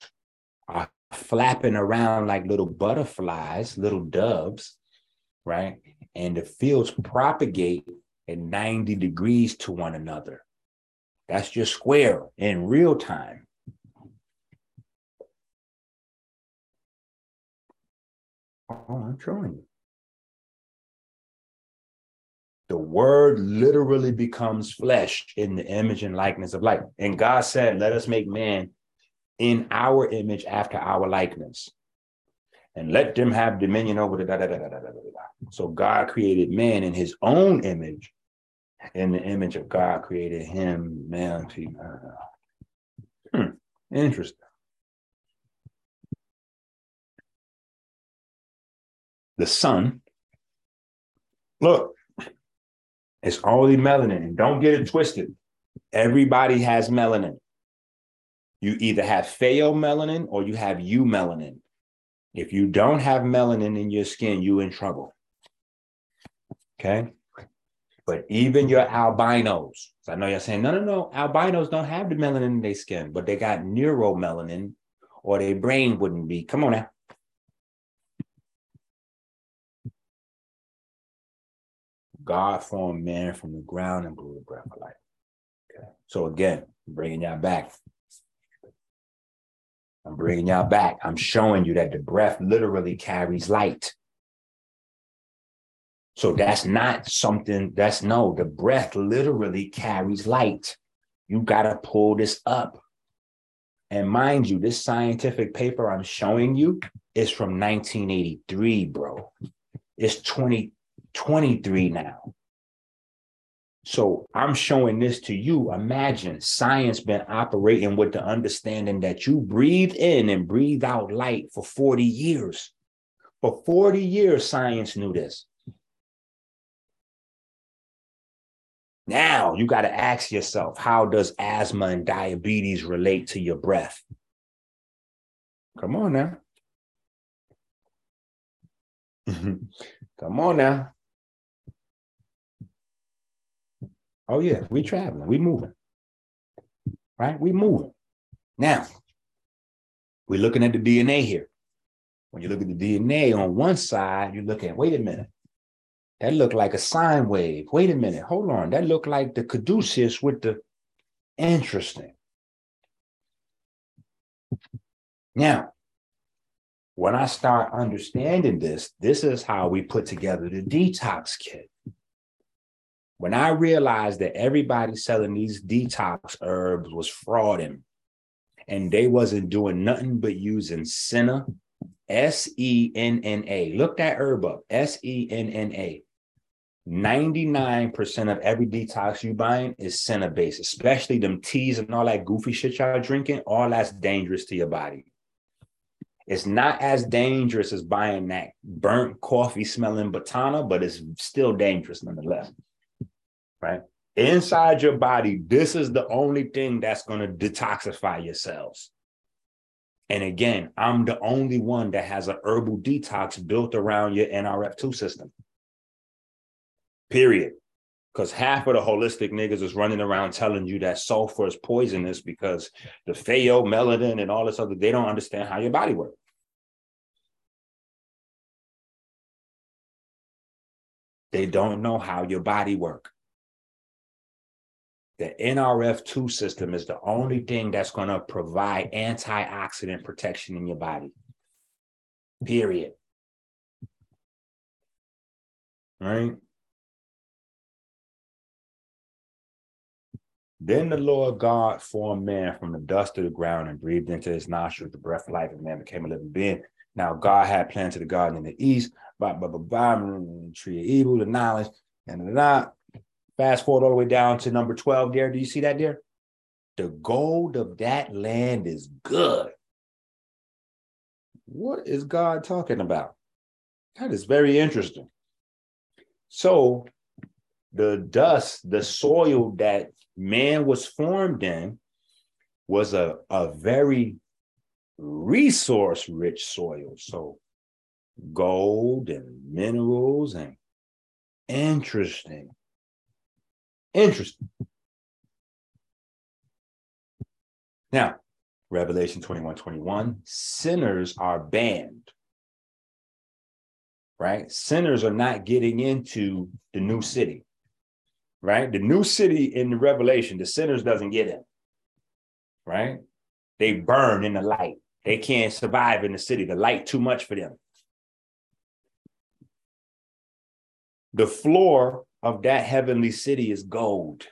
are flapping around like little butterflies, little doves, right? And the fields propagate at 90 degrees to one another. That's your square in real time. Oh, I'm showing you. The word literally becomes flesh in the image and likeness of light. And God said, Let us make man in our image after our likeness. And let them have dominion over the da da da da da da da. So God created man in his own image. In the image of God created him, and female. Hmm. Interesting. The sun. Look, it's only melanin. Don't get it twisted. Everybody has melanin. You either have pheomelanin or you have eumelanin. If you don't have melanin in your skin, you're in trouble. Okay. But even your albinos, I know you're saying, no, no, no, albinos don't have the melanin in their skin, but they got neuromelanin or their brain wouldn't be. Come on now. God formed man from the ground and blew the breath of life. Okay. So again, bringing y'all back. I'm bringing y'all back. I'm showing you that the breath literally carries light. So that's not something that's no, the breath literally carries light. You got to pull this up. And mind you, this scientific paper I'm showing you is from 1983, bro. It's 2023 now. So I'm showing this to you. Imagine science been operating with the understanding that you breathe in and breathe out light for 40 years. For 40 years, science knew this. Now you got to ask yourself, how does asthma and diabetes relate to your breath? Come on now. Come on now. Oh yeah, we traveling, we moving. Right? We moving. Now, we're looking at the DNA here. When you look at the DNA on one side, you look at, wait a minute, that looked like a sine wave. Wait a minute, hold on. That looked like the caduceus with the interesting. Now, when I start understanding this, this is how we put together the detox kit. When I realized that everybody selling these detox herbs was frauding and they wasn't doing nothing but using senna, S E N N A. Look that herb up, S E N N A. 99% of every detox you buying is senna based, especially them teas and all that goofy shit y'all drinking. All that's dangerous to your body. It's not as dangerous as buying that burnt coffee smelling batana, but it's still dangerous nonetheless. Right? Inside your body, this is the only thing that's going to detoxify your cells. And again, I'm the only one that has a herbal detox built around your NRF2 system. Period. Because half of the holistic niggas is running around telling you that sulfur is poisonous because the pheomelanin and all this other, they don't understand how your body works. They don't know how your body works. The NRF2 system is the only thing that's going to provide antioxidant protection in your body. Period. Right? Then the Lord God formed man from the dust of the ground and breathed into his nostrils the breath of life, and man became a living being. Now God had planted the garden in the east, blah, blah, blah, the tree of evil, the knowledge, and that. Fast forward all the way down to number 12 there. Do you see that there? The gold of that land is good. What is God talking about? That is very interesting. So, the dust, the soil that man was formed in, was a, a very resource rich soil. So, gold and minerals and interesting. Interesting. Now, Revelation 21 21, sinners are banned. Right? Sinners are not getting into the new city. Right? The new city in the Revelation, the sinners doesn't get in. Right? They burn in the light. They can't survive in the city. The light too much for them. The floor of that heavenly city is gold.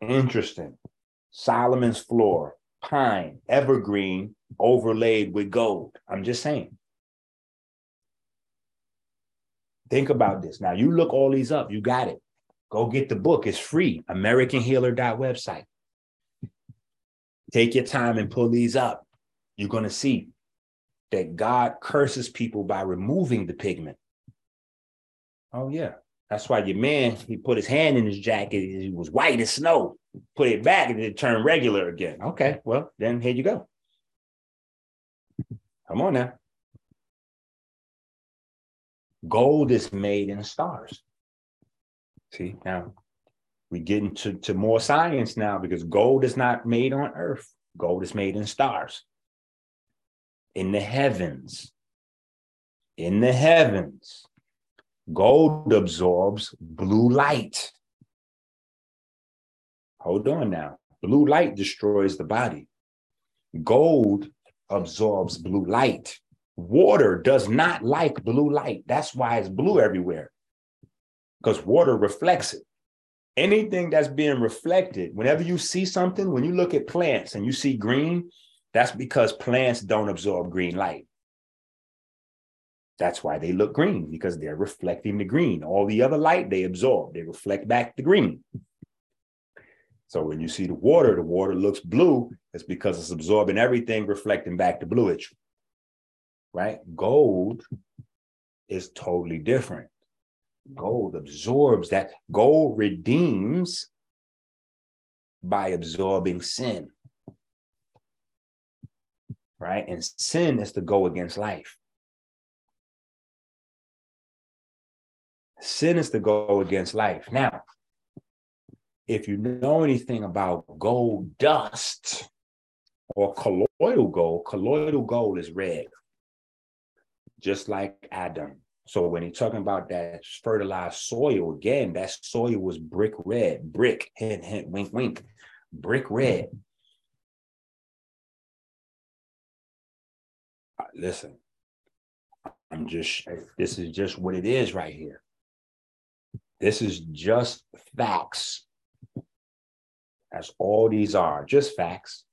Interesting. Solomon's floor, pine, evergreen, overlaid with gold. I'm just saying. Think about this. Now, you look all these up, you got it. Go get the book. It's free. AmericanHealer.website. Take your time and pull these up. You're going to see that God curses people by removing the pigment. Oh, yeah. That's why your man, he put his hand in his jacket. It was white as snow. Put it back and it turned regular again. Okay, well, then here you go. Come on now. Gold is made in stars. See, now we get into to more science now because gold is not made on earth. Gold is made in stars. In the heavens. In the heavens. Gold absorbs blue light. Hold on now. Blue light destroys the body. Gold absorbs blue light. Water does not like blue light. That's why it's blue everywhere. Because water reflects it. Anything that's being reflected, whenever you see something, when you look at plants and you see green, that's because plants don't absorb green light. That's why they look green because they're reflecting the green. All the other light they absorb, they reflect back the green. So when you see the water, the water looks blue. It's because it's absorbing everything, reflecting back the bluish. Right? Gold is totally different. Gold absorbs that. Gold redeems by absorbing sin. Right? And sin is to go against life. Sin is to go against life. Now, if you know anything about gold dust or colloidal gold, colloidal gold is red, just like Adam. So when he's talking about that fertilized soil, again, that soil was brick red, brick, hint, hint, wink, wink, brick red. Listen, I'm just, this is just what it is right here. This is just facts. That's all these are, just facts.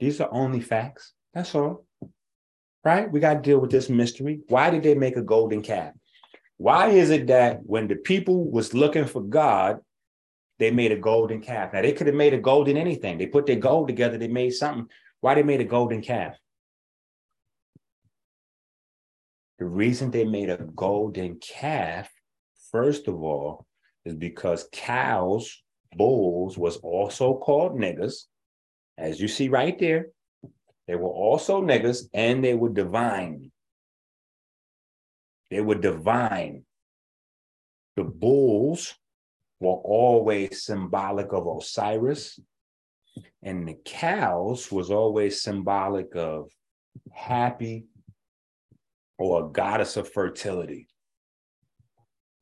These are only facts. That's all. Right? We got to deal with this mystery. Why did they make a golden calf? Why is it that when the people was looking for God, they made a golden calf? Now they could have made a golden anything. They put their gold together, they made something. Why they made a golden calf? The reason they made a golden calf, first of all, is because cows bulls was also called niggas, as you see right there. They were also niggas and they were divine. They were divine. The bulls were always symbolic of Osiris, and the cows was always symbolic of happy or a goddess of fertility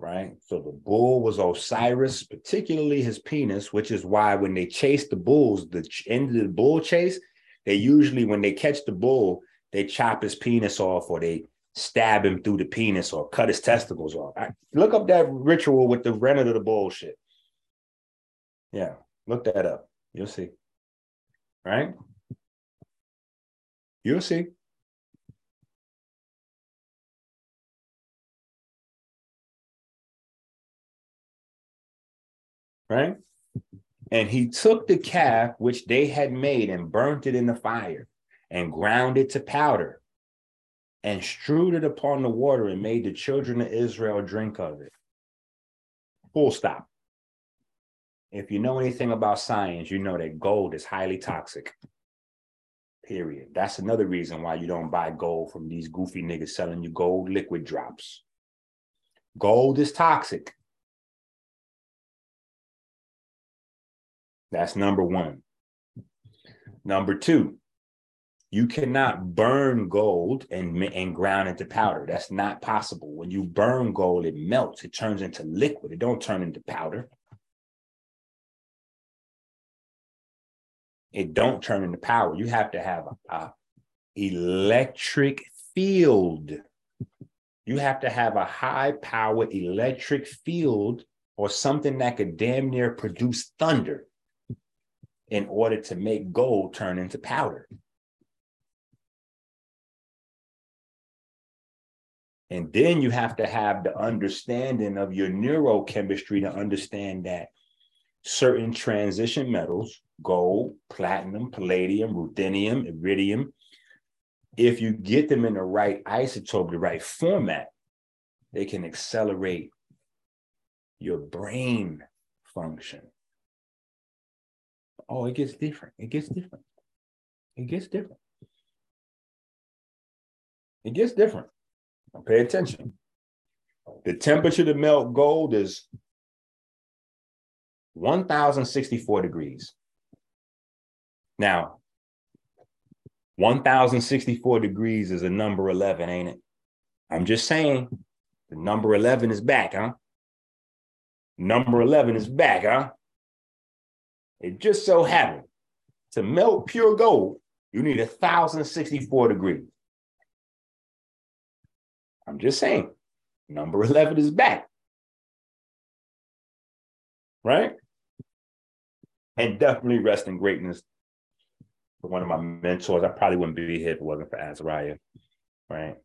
right? So the bull was Osiris, particularly his penis, which is why when they chase the bulls, the end of the bull chase, they usually, when they catch the bull, they chop his penis off or they stab him through the penis or cut his testicles off. Look up that ritual with the rennet of the bull shit. Yeah, look that up. You'll see. Right? You'll see. Right? And he took the calf which they had made and burnt it in the fire and ground it to powder and strewed it upon the water and made the children of Israel drink of it. Full stop. If you know anything about science, you know that gold is highly toxic. Period. That's another reason why you don't buy gold from these goofy niggas selling you gold liquid drops. Gold is toxic. That's number one. Number two, you cannot burn gold and, and ground into powder. That's not possible. When you burn gold, it melts, it turns into liquid, it don't turn into powder. It don't turn into power. You have to have a, a electric field. You have to have a high power electric field or something that could damn near produce thunder in order to make gold turn into powder. And then you have to have the understanding of your neurochemistry to understand that certain transition metals, gold, platinum, palladium, ruthenium, iridium, if you get them in the right isotope, the right format, they can accelerate your brain function. Oh, it gets different. It gets different. It gets different. It gets different. Pay attention. The temperature to melt gold is 1064 degrees. Now, 1064 degrees is a number 11, ain't it? I'm just saying the number 11 is back, huh? Number 11 is back, huh? It just so happened to melt pure gold, you need 1,064 degrees. I'm just saying, number 11 is back. Right? And definitely rest in greatness for one of my mentors. I probably wouldn't be here if it wasn't for Azariah. Right?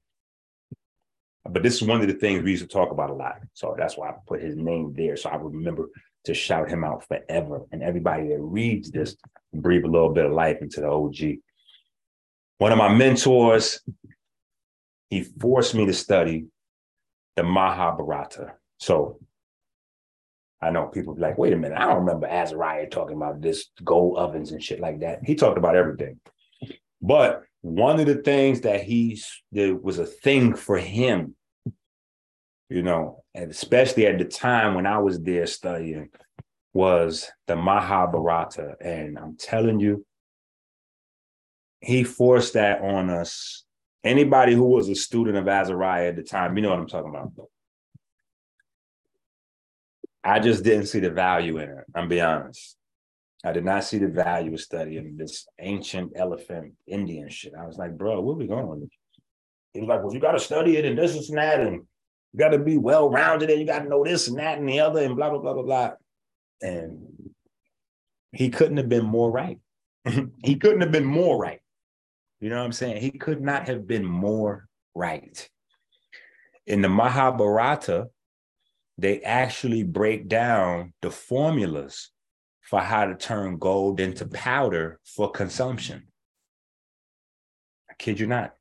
But this is one of the things we used to talk about a lot. So that's why I put his name there. So I remember to shout him out forever. And everybody that reads this, breathe a little bit of life into the OG. One of my mentors, he forced me to study the Mahabharata. So I know people be like, wait a minute, I don't remember Azariah talking about this gold ovens and shit like that. He talked about everything. But one of the things that he's that was a thing for him, you know, especially at the time when I was there studying, was the Mahabharata. And I'm telling you, he forced that on us. Anybody who was a student of Azariah at the time, you know what I'm talking about. I just didn't see the value in it. I'm be honest. I did not see the value of studying this ancient elephant Indian shit. I was like, bro, where we going this? He was like, well, you got to study it and this and that, and you got to be well rounded, and you got to know this and that and the other, and blah blah blah blah blah. And he couldn't have been more right. he couldn't have been more right. You know what I'm saying? He could not have been more right. In the Mahabharata, they actually break down the formulas for how to turn gold into powder for consumption. I kid you not.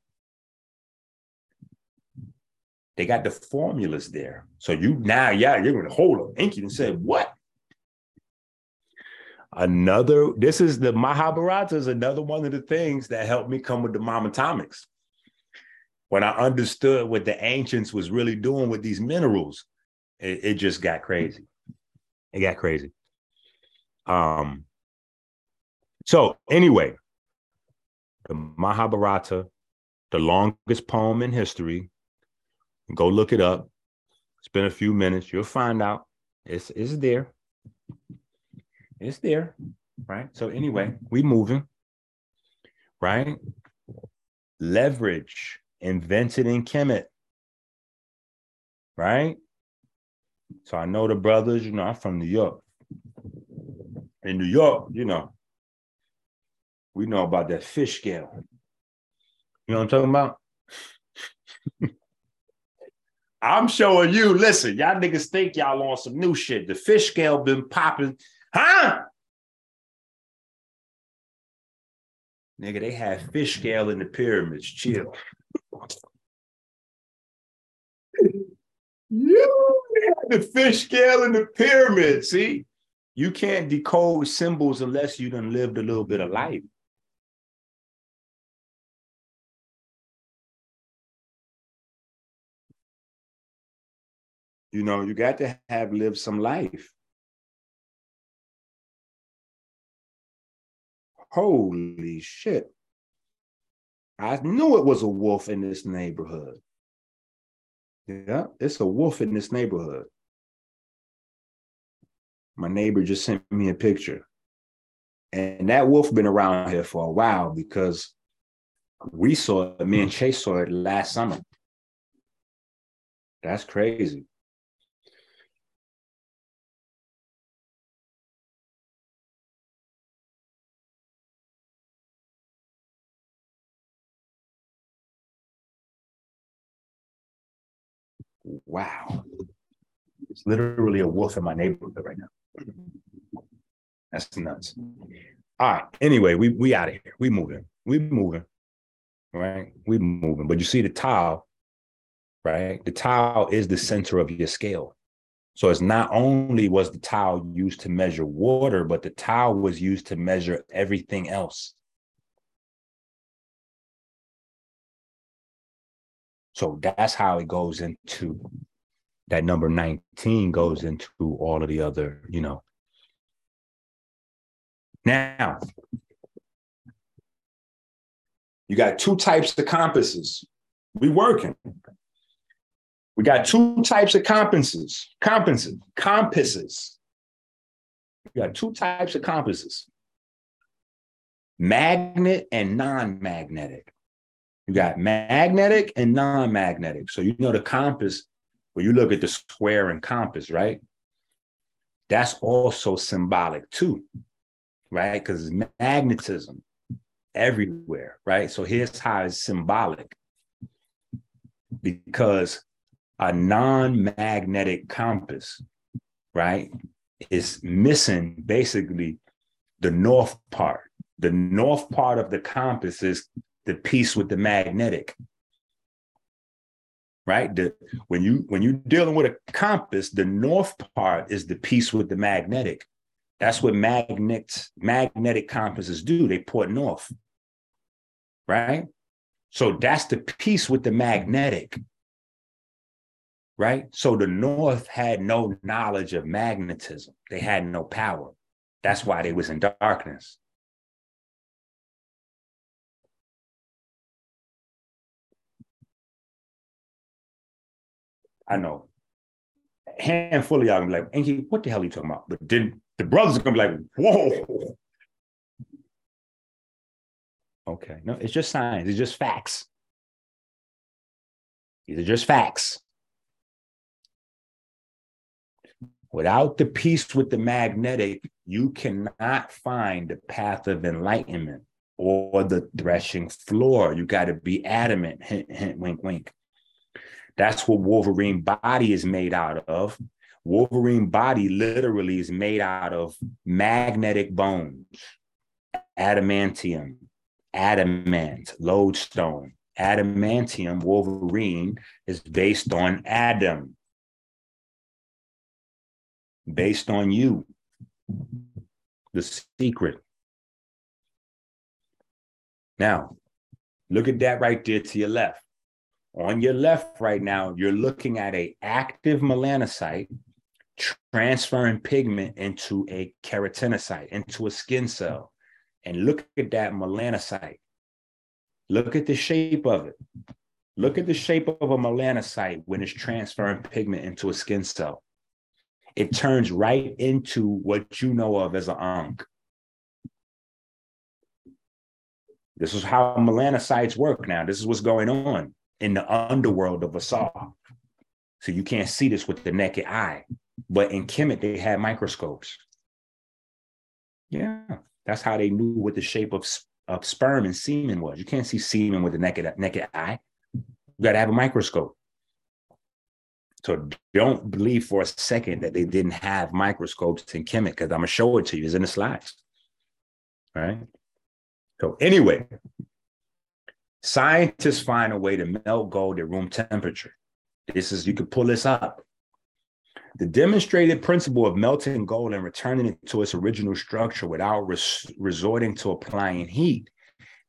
They got the formulas there. So you now, yeah, you're gonna hold up Enqi and say, what? Another, this is the Mahabharata is another one of the things that helped me come with the monatomics. When I understood what the ancients was really doing with these minerals, it, it just got crazy. It got crazy. Um, so anyway, the Mahabharata, the longest poem in history. Go look it up. Spend a few minutes. You'll find out. It's it's there. It's there. Right. So anyway, we moving. Right. Leverage invented in Kemet. Right. So I know the brothers, you know, I'm from New York. In New York, you know, we know about that fish scale. You know what I'm talking about? I'm showing you, listen, y'all niggas think y'all on some new shit. The fish scale been popping, huh? Nigga, they had fish scale in the pyramids. Chill. you had the fish scale in the pyramids. See, you can't decode symbols unless you done lived a little bit of life. You know, you got to have lived some life. Holy shit. I knew it was a wolf in this neighborhood. Yeah, it's a wolf in this neighborhood. My neighbor just sent me a picture. And that wolf been around here for a while because we saw it, me and Chase saw it last summer. That's crazy. Wow. It's literally a wolf in my neighborhood right now. That's nuts. All right. Anyway, we we out of here. We moving. We moving. Right. We moving. But you see the tile, right? The tile is the center of your scale. So it's not only was the tile used to measure water, but the tile was used to measure everything else. So that's how it goes into that number 19 goes into all of the other, you know. Now, you got two types of compasses. We working. We got two types of compasses, compasses, compasses. We got two types of compasses. Magnet and non-magnetic. You got magnetic and non-magnetic. So you know the compass, when you look at the square and compass, right? That's also symbolic too, right? Because magnetism everywhere, right? So here's how it's symbolic. Because a non-magnetic compass, right, is missing basically the north part. The north part of the compass is the piece with the magnetic. Right? The, when you when you're dealing with a compass, the north part is the piece with the magnetic. That's what magnets, magnetic compasses do. They point north. Right? So that's the piece with the magnetic. Right? So the North had no knowledge of magnetism. They had no power. That's why they was in darkness. I know. Handful of y'all gonna be like, Enqi, what the hell are you talking about? But then the brothers are gonna be like, whoa. Okay, no, it's just science, it's just facts. These are just facts. Without the piece with the magnetic, you cannot find the path of enlightenment or the threshing floor. You got to be adamant. Hint, hint, wink, wink. That's what Wolverine body is made out of. Wolverine body literally is made out of magnetic bones, adamantium, adamant, lodestone. Adamantium, Wolverine, is based on Adam, based on you. The secret. Now, look at that right there to your left. On your left right now, you're looking at a active melanocyte transferring pigment into a keratinocyte, into a skin cell. And look at that melanocyte. Look at the shape of it. Look at the shape of a melanocyte when it's transferring pigment into a skin cell. It turns right into what you know of as an ankh. This is how melanocytes work now. This is what's going on in the underworld of Asar. So you can't see this with the naked eye. But in Kemet, they had microscopes. Yeah, that's how they knew what the shape of, of sperm and semen was. You can't see semen with the naked, naked eye. You got to have a microscope. So don't believe for a second that they didn't have microscopes in Kemet, because I'm going to show it to you. It's in the slides. All right. So anyway, Scientists find a way to melt gold at room temperature. This is, you can pull this up. The demonstrated principle of melting gold and returning it to its original structure without res- resorting to applying heat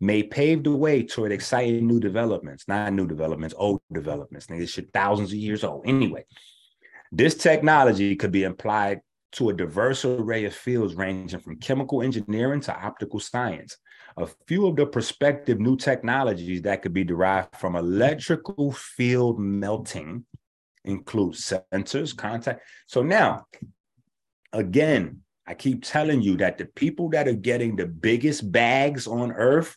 may pave the way toward exciting new developments, not new developments, old developments. This shit thousands of years old. Anyway, this technology could be applied to a diverse array of fields ranging from chemical engineering to optical science a few of the prospective new technologies that could be derived from electrical field melting include sensors, contact. So now, again, I keep telling you that the people that are getting the biggest bags on earth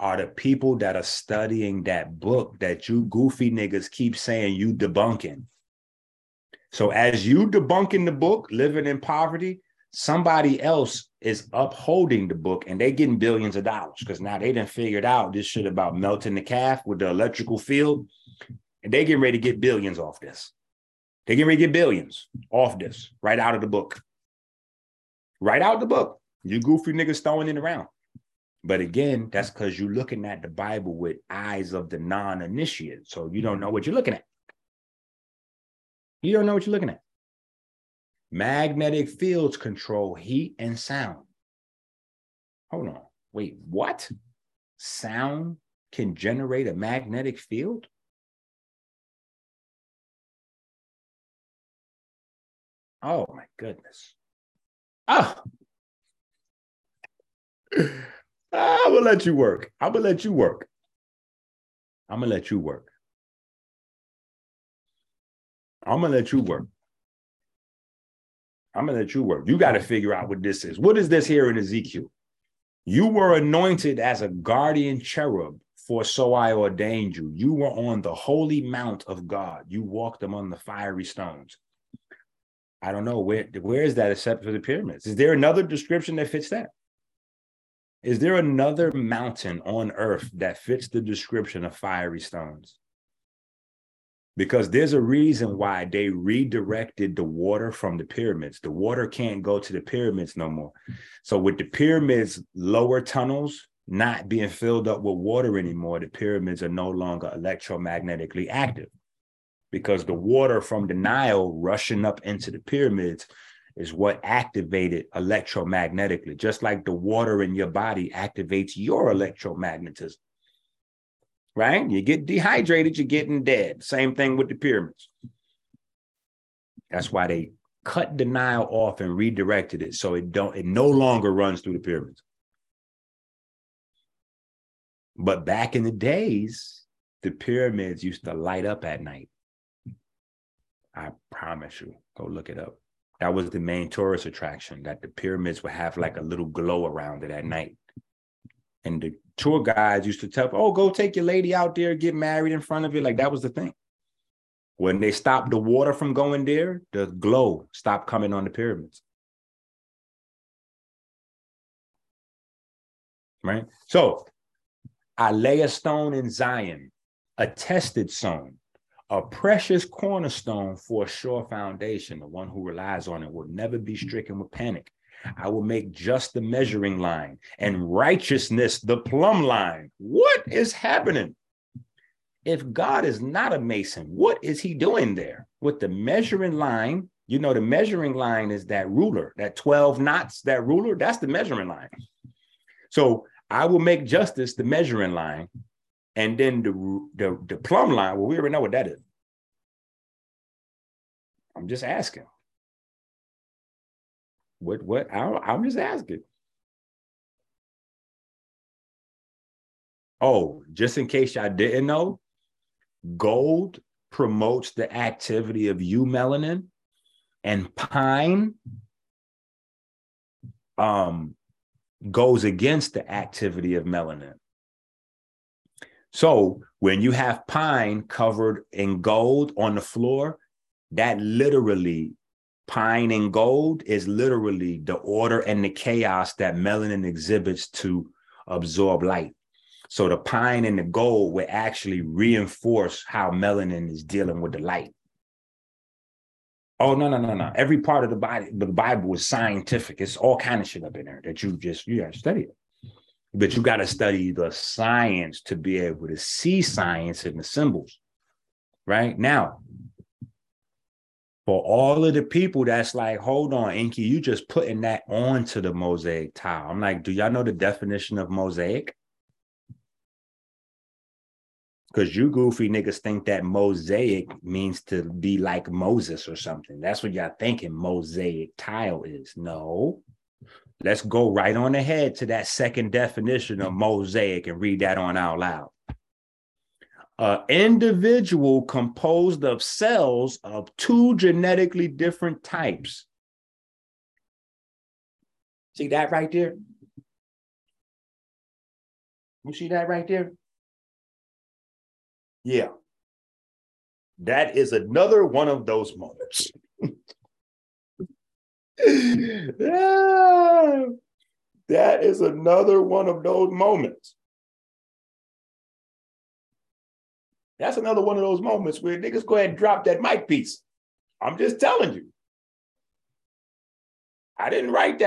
are the people that are studying that book that you goofy niggas keep saying you debunking. So as you debunking the book, living in poverty, somebody else is upholding the book and they getting billions of dollars because now they didn't figured out this shit about melting the calf with the electrical field and they getting ready to get billions off this. They getting ready to get billions off this right out of the book. Right out the book. You goofy niggas throwing it around. But again, that's because you're looking at the Bible with eyes of the non-initiate. So you don't know what you're looking at. You don't know what you're looking at. Magnetic fields control heat and sound. Hold on. Wait, what? Sound can generate a magnetic field? Oh my goodness. Oh. I'm gonna let you work. I'm gonna let you work. I'm gonna let you work. I'm gonna let you work. I'm gonna let you work. You got to figure out what this is. What is this here in Ezekiel? You were anointed as a guardian cherub For so I ordained you. You were on the holy mount of God. You walked among the fiery stones. I don't know where where is that except for the pyramids? Is there another description that fits that? Is there another mountain on earth that fits the description of fiery stones? Because there's a reason why they redirected the water from the pyramids. The water can't go to the pyramids no more. So, with the pyramids' lower tunnels not being filled up with water anymore, the pyramids are no longer electromagnetically active because the water from the Nile rushing up into the pyramids is what activated electromagnetically, just like the water in your body activates your electromagnetism. Right? You get dehydrated, you're getting dead. Same thing with the pyramids. That's why they cut the Nile off and redirected it so it don't it no longer runs through the pyramids. But back in the days, the pyramids used to light up at night. I promise you, go look it up. That was the main tourist attraction that the pyramids would have like a little glow around it at night. And the tour guides used to tell, oh, go take your lady out there, get married in front of it. Like that was the thing. When they stopped the water from going there, the glow stopped coming on the pyramids. Right? So I lay a stone in Zion, a tested stone, a precious cornerstone for a sure foundation. The one who relies on it will never be stricken with panic. I will make just the measuring line and righteousness the plumb line. What is happening? If God is not a mason, what is he doing there with the measuring line? You know, the measuring line is that ruler, that 12 knots, that ruler, that's the measuring line. So I will make justice the measuring line and then the, the, the plumb line, well, we already know what that is. I'm just asking. What, what, I, I'm just asking. Oh, just in case y'all didn't know, gold promotes the activity of eumelanin and pine um, goes against the activity of melanin. So when you have pine covered in gold on the floor, that literally pine and gold is literally the order and the chaos that melanin exhibits to absorb light. So the pine and the gold will actually reinforce how melanin is dealing with the light. Oh no no no no! Every part of the body, the Bible is scientific. It's all kind of shit up in there that you just you got to study it. But you got to study the science to be able to see science in the symbols. Right now, for all of the people that's like, hold on, Enqi, you just putting that onto the mosaic tile. I'm like, do y'all know the definition of mosaic? Because you goofy niggas think that mosaic means to be like Moses or something. That's what y'all thinking mosaic tile is. No. Let's go right on ahead to that second definition of mosaic and read that on out loud. An individual composed of cells of two genetically different types. See that right there? You see that right there? Yeah. That is another one of those moments. yeah. That is another one of those moments. That's another one of those moments where niggas go ahead and drop that mic piece. I'm just telling you. I didn't write that.